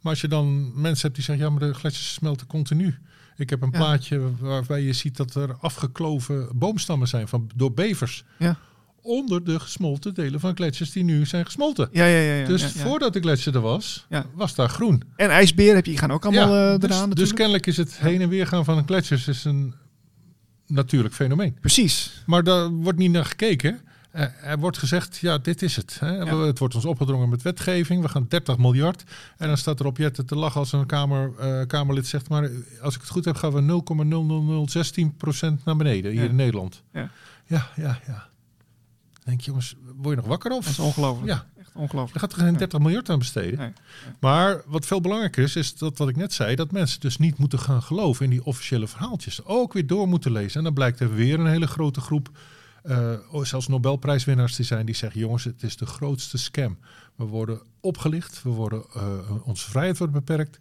Maar als je dan mensen hebt die zeggen, ja, maar de gletsjers smelten continu. Ik heb een plaatje waarbij je ziet dat er afgekloven boomstammen zijn van, door bevers. Ja. Onder de gesmolten delen van gletsjers die nu zijn gesmolten. Ja, ja, ja. ja, dus ja, ja. voordat de gletsjer er was, was daar groen. En ijsberen heb je, die gaan ook allemaal eh, dus, eraan dus natuurlijk. kennelijk is het heen en weer gaan van een gletsjers is een natuurlijk fenomeen. Precies. Maar daar wordt niet naar gekeken. Eh, er wordt gezegd, ja, dit is het. Hè. Ja. Het wordt ons opgedrongen met wetgeving. We gaan 30 miljard. En dan staat er op Jette te lachen als een kamer, eh, Kamerlid zegt... maar als ik het goed heb, gaan we 0,00016% naar beneden hier Ja. in Nederland. Ja. ja, ja. ja. Denk je, jongens, word je nog wakker of? Dat is ongelooflijk. Ja, ongelooflijk. er gaat er geen 30 miljard aan besteden. Nee. Maar wat veel belangrijker is, is dat wat ik net zei, dat mensen dus niet moeten gaan geloven in die officiële verhaaltjes. Ook weer door moeten lezen. En dan blijkt er weer een hele grote groep, eh, zelfs Nobelprijswinnaars die zijn, die zeggen, jongens, het is de grootste scam. We worden opgelicht, we worden, eh, onze vrijheid wordt beperkt.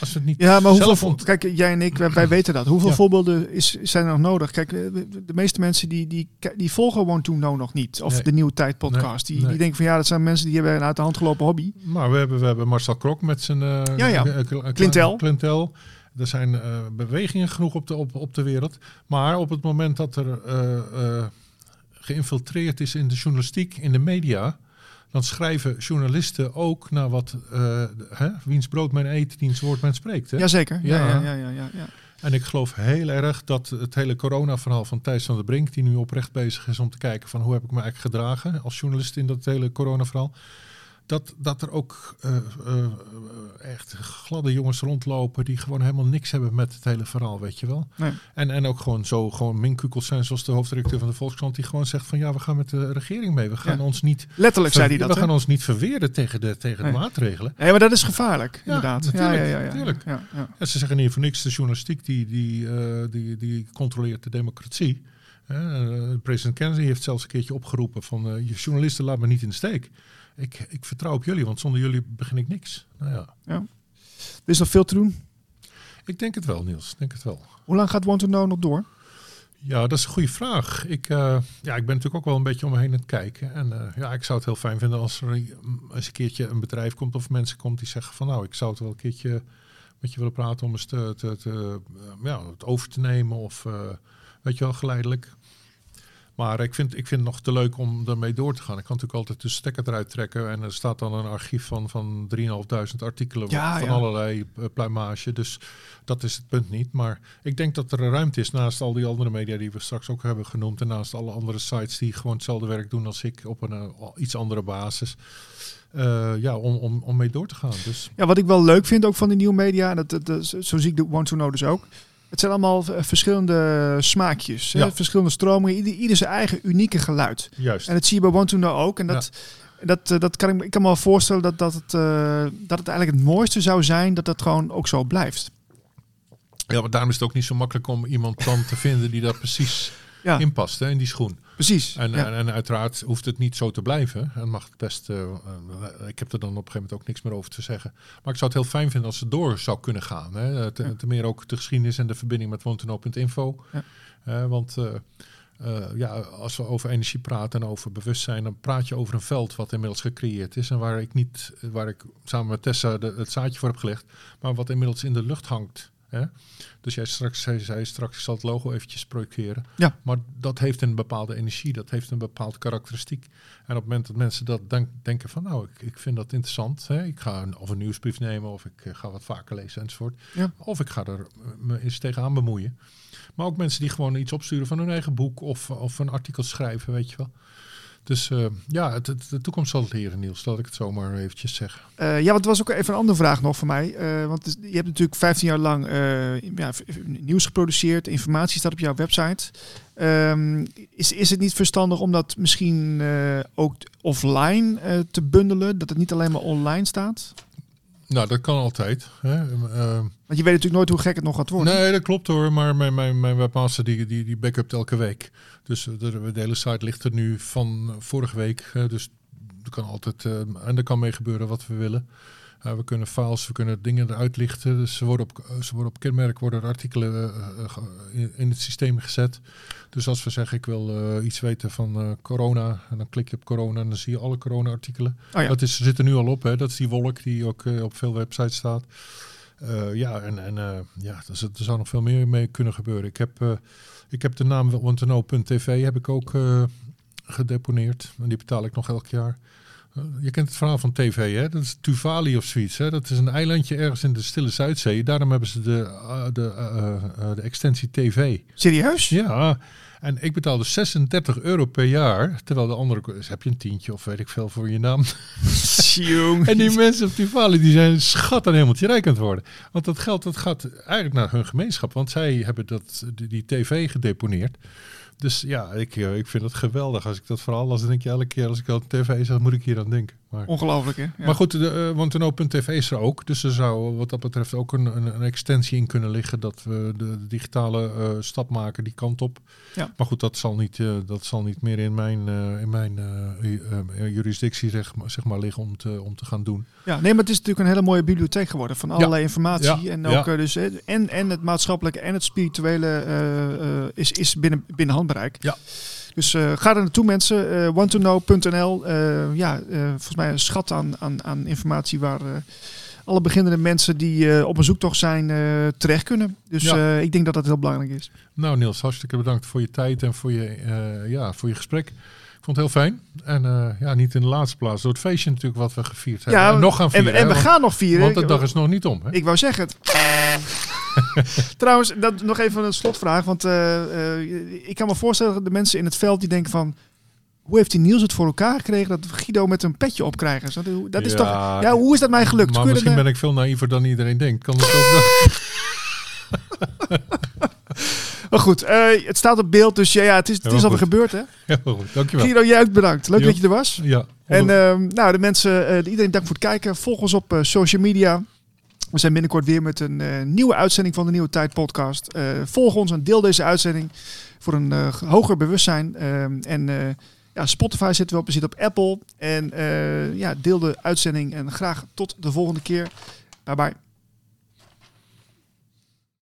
Als het niet Ja, maar hoeveel... ont- Kijk, jij en ik, wij, wij weten dat. Hoeveel Ja. voorbeelden is, zijn er nog nodig? Kijk, eh, de meeste mensen die, die, die volgen One to Know nog niet. Of Nee. de Nieuwe Tijd podcast. Nee, Die, nee. die denken van ja, dat zijn mensen die hebben een uit de hand gelopen hobby. Maar we hebben, we hebben Marcel Krok met zijn eh Ja, ja. Er zijn eh, bewegingen genoeg op de, op, op de wereld. Maar op het moment dat er geïnfiltreerd is in de journalistiek, in de media, dan schrijven journalisten ook naar wat eh, hè, wiens brood men eet, diens woord men spreekt. Hè? Jazeker. Ja, Ja. ja, ja, ja, ja, ja. En ik geloof heel erg dat het hele corona-verhaal van Thijs van der Brink, die nu oprecht bezig is om te kijken van hoe heb ik me eigenlijk gedragen als journalist in dat hele corona-verhaal, dat, dat er ook eh, eh, echt gladde jongens rondlopen die gewoon helemaal niks hebben met het hele verhaal, weet je wel. Nee. En, en ook gewoon zo gewoon minkukels zijn zoals de hoofdredacteur van de Volkskrant, die gewoon zegt van ja, we gaan met de regering mee. We gaan Ja. ons niet, Letterlijk zei hij we dat. hè? gaan ons niet verweren tegen de, tegen de maatregelen. Nee, maar dat is gevaarlijk, inderdaad. natuurlijk, ja, ja, ja, ja, natuurlijk. Ja, ze zeggen niet voor niks, de journalistiek die, die, eh, die, die controleert de democratie. President Kennedy heeft zelfs een keertje opgeroepen van je journalisten laat me niet in de steek. Ik, ik vertrouw op jullie, want zonder jullie begin ik niks. Nou ja, Er is nog veel te doen. ik denk het wel Niels, ik denk het wel. Hoe lang gaat One to Know nog door? Ja, dat is een goede vraag. Ik, eh, ja, ik ben natuurlijk ook wel een beetje om me heen aan het kijken. En eh, ja, ik zou het heel fijn vinden als er eens een keertje een bedrijf komt of mensen komt die zeggen van nou, ik zou het wel een keertje met je willen praten om eens te, te, te, eh, ja, het over te nemen of eh, weet je wel, geleidelijk. Maar ik vind, ik vind het nog te leuk om ermee door te gaan. Ik kan natuurlijk altijd de stekker eruit trekken. En er staat dan een archief van, van 3.500 artikelen Ja, van ja. allerlei eh, pluimage. Dus dat is het punt niet. Maar ik denk dat er ruimte is naast al die andere media die we straks ook hebben genoemd. En naast alle andere sites die gewoon hetzelfde werk doen als ik op een eh, iets andere basis. Eh, ja, om, om, om mee door te gaan. Dus Ja, wat ik wel leuk vind ook van die nieuwe media, en dat, dat, dat- zo zie ik de One to Know dus ook. Het zijn allemaal eh, verschillende smaakjes, hè, verschillende stromingen, ieder, ieder zijn eigen unieke geluid. juist. En dat zie je bij One to Know ook. En dat, dat, eh, dat kan ik, ik kan me wel voorstellen dat, dat, het, eh, dat het eigenlijk het mooiste zou zijn dat dat gewoon ook zo blijft. Ja, maar daarom is het ook niet zo makkelijk om iemand dan te vinden die daar precies Ja, in past, hè, in die schoen. Precies. En, ja. en, en uiteraard hoeft het niet zo te blijven. En mag het best. eh, eh, ik heb er dan op een gegeven moment ook niks meer over te zeggen. Maar ik zou het heel fijn vinden als het door zou kunnen gaan. Hè. Te, Ja. te meer ook de geschiedenis en de verbinding met wonteno.info. Ja. Eh, want eh, eh, ja, als we over energie praten en over bewustzijn, dan praat je over een veld wat inmiddels gecreëerd is. En waar ik niet, waar ik samen met Tessa de, het zaadje voor heb gelegd, maar wat inmiddels in de lucht hangt. Hè? Dus jij straks zei, zei straks, ik zal het logo eventjes projecteren. Ja. Maar dat heeft een bepaalde energie, dat heeft een bepaald karakteristiek. En op het moment dat mensen dat denk- denken van nou, ik, ik vind dat interessant. Hè? Ik ga een, of een nieuwsbrief nemen of ik eh, ga wat vaker lezen enzovoort. Ja. Of ik ga er eh, me eens tegenaan bemoeien. Maar ook mensen die gewoon iets opsturen van hun eigen boek of, of een artikel schrijven, weet je wel. Dus eh, ja, het, de toekomst zal het leren, Niels, dat ik het zomaar eventjes zeg. Eh, ja, want het was ook even een andere vraag nog voor mij. Eh, want je hebt natuurlijk 15 jaar lang ja, nieuws geproduceerd, informatie staat op jouw website. Ehm, is, is het niet verstandig om dat misschien ook offline te bundelen, dat het niet alleen maar online staat? Nou, dat kan altijd. Hè? Eh, Want je weet natuurlijk nooit hoe gek het nog gaat worden. Nee, dat klopt hoor. Maar mijn, mijn, mijn webmaster die, die, die backupt elke week. Dus eh, de, de hele site ligt er nu van vorige week. eh, dus er kan altijd, eh, en er kan mee gebeuren wat we willen. Eh, we kunnen files, we kunnen dingen eruit lichten. Dus ze worden op, eh, ze worden op kenmerk worden artikelen eh, in, in het systeem gezet. Dus als we zeggen ik wil iets weten van corona. En dan klik je op corona en dan zie je alle corona-artikelen. Oh ja. Dat is, zit er nu al op. Hè? Dat is die wolk die ook op veel websites staat. Ja, en, en ja, er, zou- er zou nog veel meer mee kunnen gebeuren. Ik heb, ik heb de naam wanteno.tv heb ik ook gedeponeerd. En die betaal ik nog elk jaar. Eh, je kent het verhaal van tv, hè? Dat is Tuvalu of zoiets. Hè? Dat is een eilandje ergens in de stille Zuidzee. Daarom hebben ze de, eh, de, eh, de extensie tv. Serieus? Ja, en ik betaalde 36 euro per jaar. Terwijl de andere, dus heb je een tientje of weet ik veel voor je naam. Jong. En die mensen op Tuvalu die zijn schat en hemeltje rijk aan het worden. Want dat geld dat gaat eigenlijk naar hun gemeenschap. Want zij hebben dat, die, die tv gedeponeerd. Dus ja, ik, eh, ik vind het geweldig als ik dat las. Dan denk je elke keer als ik aan de tv zag, moet ik hier aan denken. Maar, Ongelooflijk, hè? Ja. maar goed, de, uh, Wanteno.tv is er ook. Dus er zou wat dat betreft ook een, een, een extensie in kunnen liggen. Dat we de, de digitale uh, stap maken die kant op. Ja. Maar goed, dat zal niet, uh, dat zal niet meer in mijn, uh, in mijn jurisdictie zeg maar, zeg maar, liggen om te, om te gaan doen. Ja, nee, maar het is natuurlijk een hele mooie bibliotheek geworden van allerlei Ja. informatie. Ja. En ook eh, dus, eh, en, en het maatschappelijke en het spirituele eh, eh, is, is binnen, binnen handbereik. Ja. Dus eh, ga er naartoe mensen. eh wanttoknow.nl. eh ja, volgens mij een schat aan, aan, aan informatie waar alle beginnende mensen die op een zoektocht zijn terecht kunnen. Dus Ja. ik denk dat dat heel belangrijk is. Nou Niels, hartstikke bedankt voor je tijd en voor je, ja, voor je gesprek. Ik vond het heel fijn. En eh, ja, niet in de laatste plaats door het feestje natuurlijk wat we gevierd hebben. Ja, en nog gaan En, vieren. we- en we hè, gaan nog vieren. Want de dag is nog niet om. Hè? Ik wou zeggen het. Trouwens, dat, nog even een slotvraag. Want eh, eh, ik kan me voorstellen dat de mensen in het veld die denken van... Hoe heeft die Niels het voor elkaar gekregen dat Guido met een petje opkrijgen? Dat, dat is Ja, toch... Ja, hoe is dat mij gelukt? Maar misschien dat- ben ik veel naïver dan iedereen denkt. Kan het ook Maar goed, eh, het staat op beeld, dus ja, ja het is, het is alweer goed. gebeurd, hè? Ja, goed. Dankjewel. Guido, jij ook bedankt. Leuk Jo. dat je er was. Ja. En ehm, nou, de mensen, eh, iedereen dank voor het kijken. Volg ons op eh, social media. We zijn binnenkort weer met een nieuwe uitzending van de Nieuwe Tijd podcast. Volg ons en deel deze uitzending voor een hoger bewustzijn. Ehm, en ja, Spotify zitten we op, we zitten op Apple. En ja, deel de uitzending en graag tot de volgende keer. Bye bye.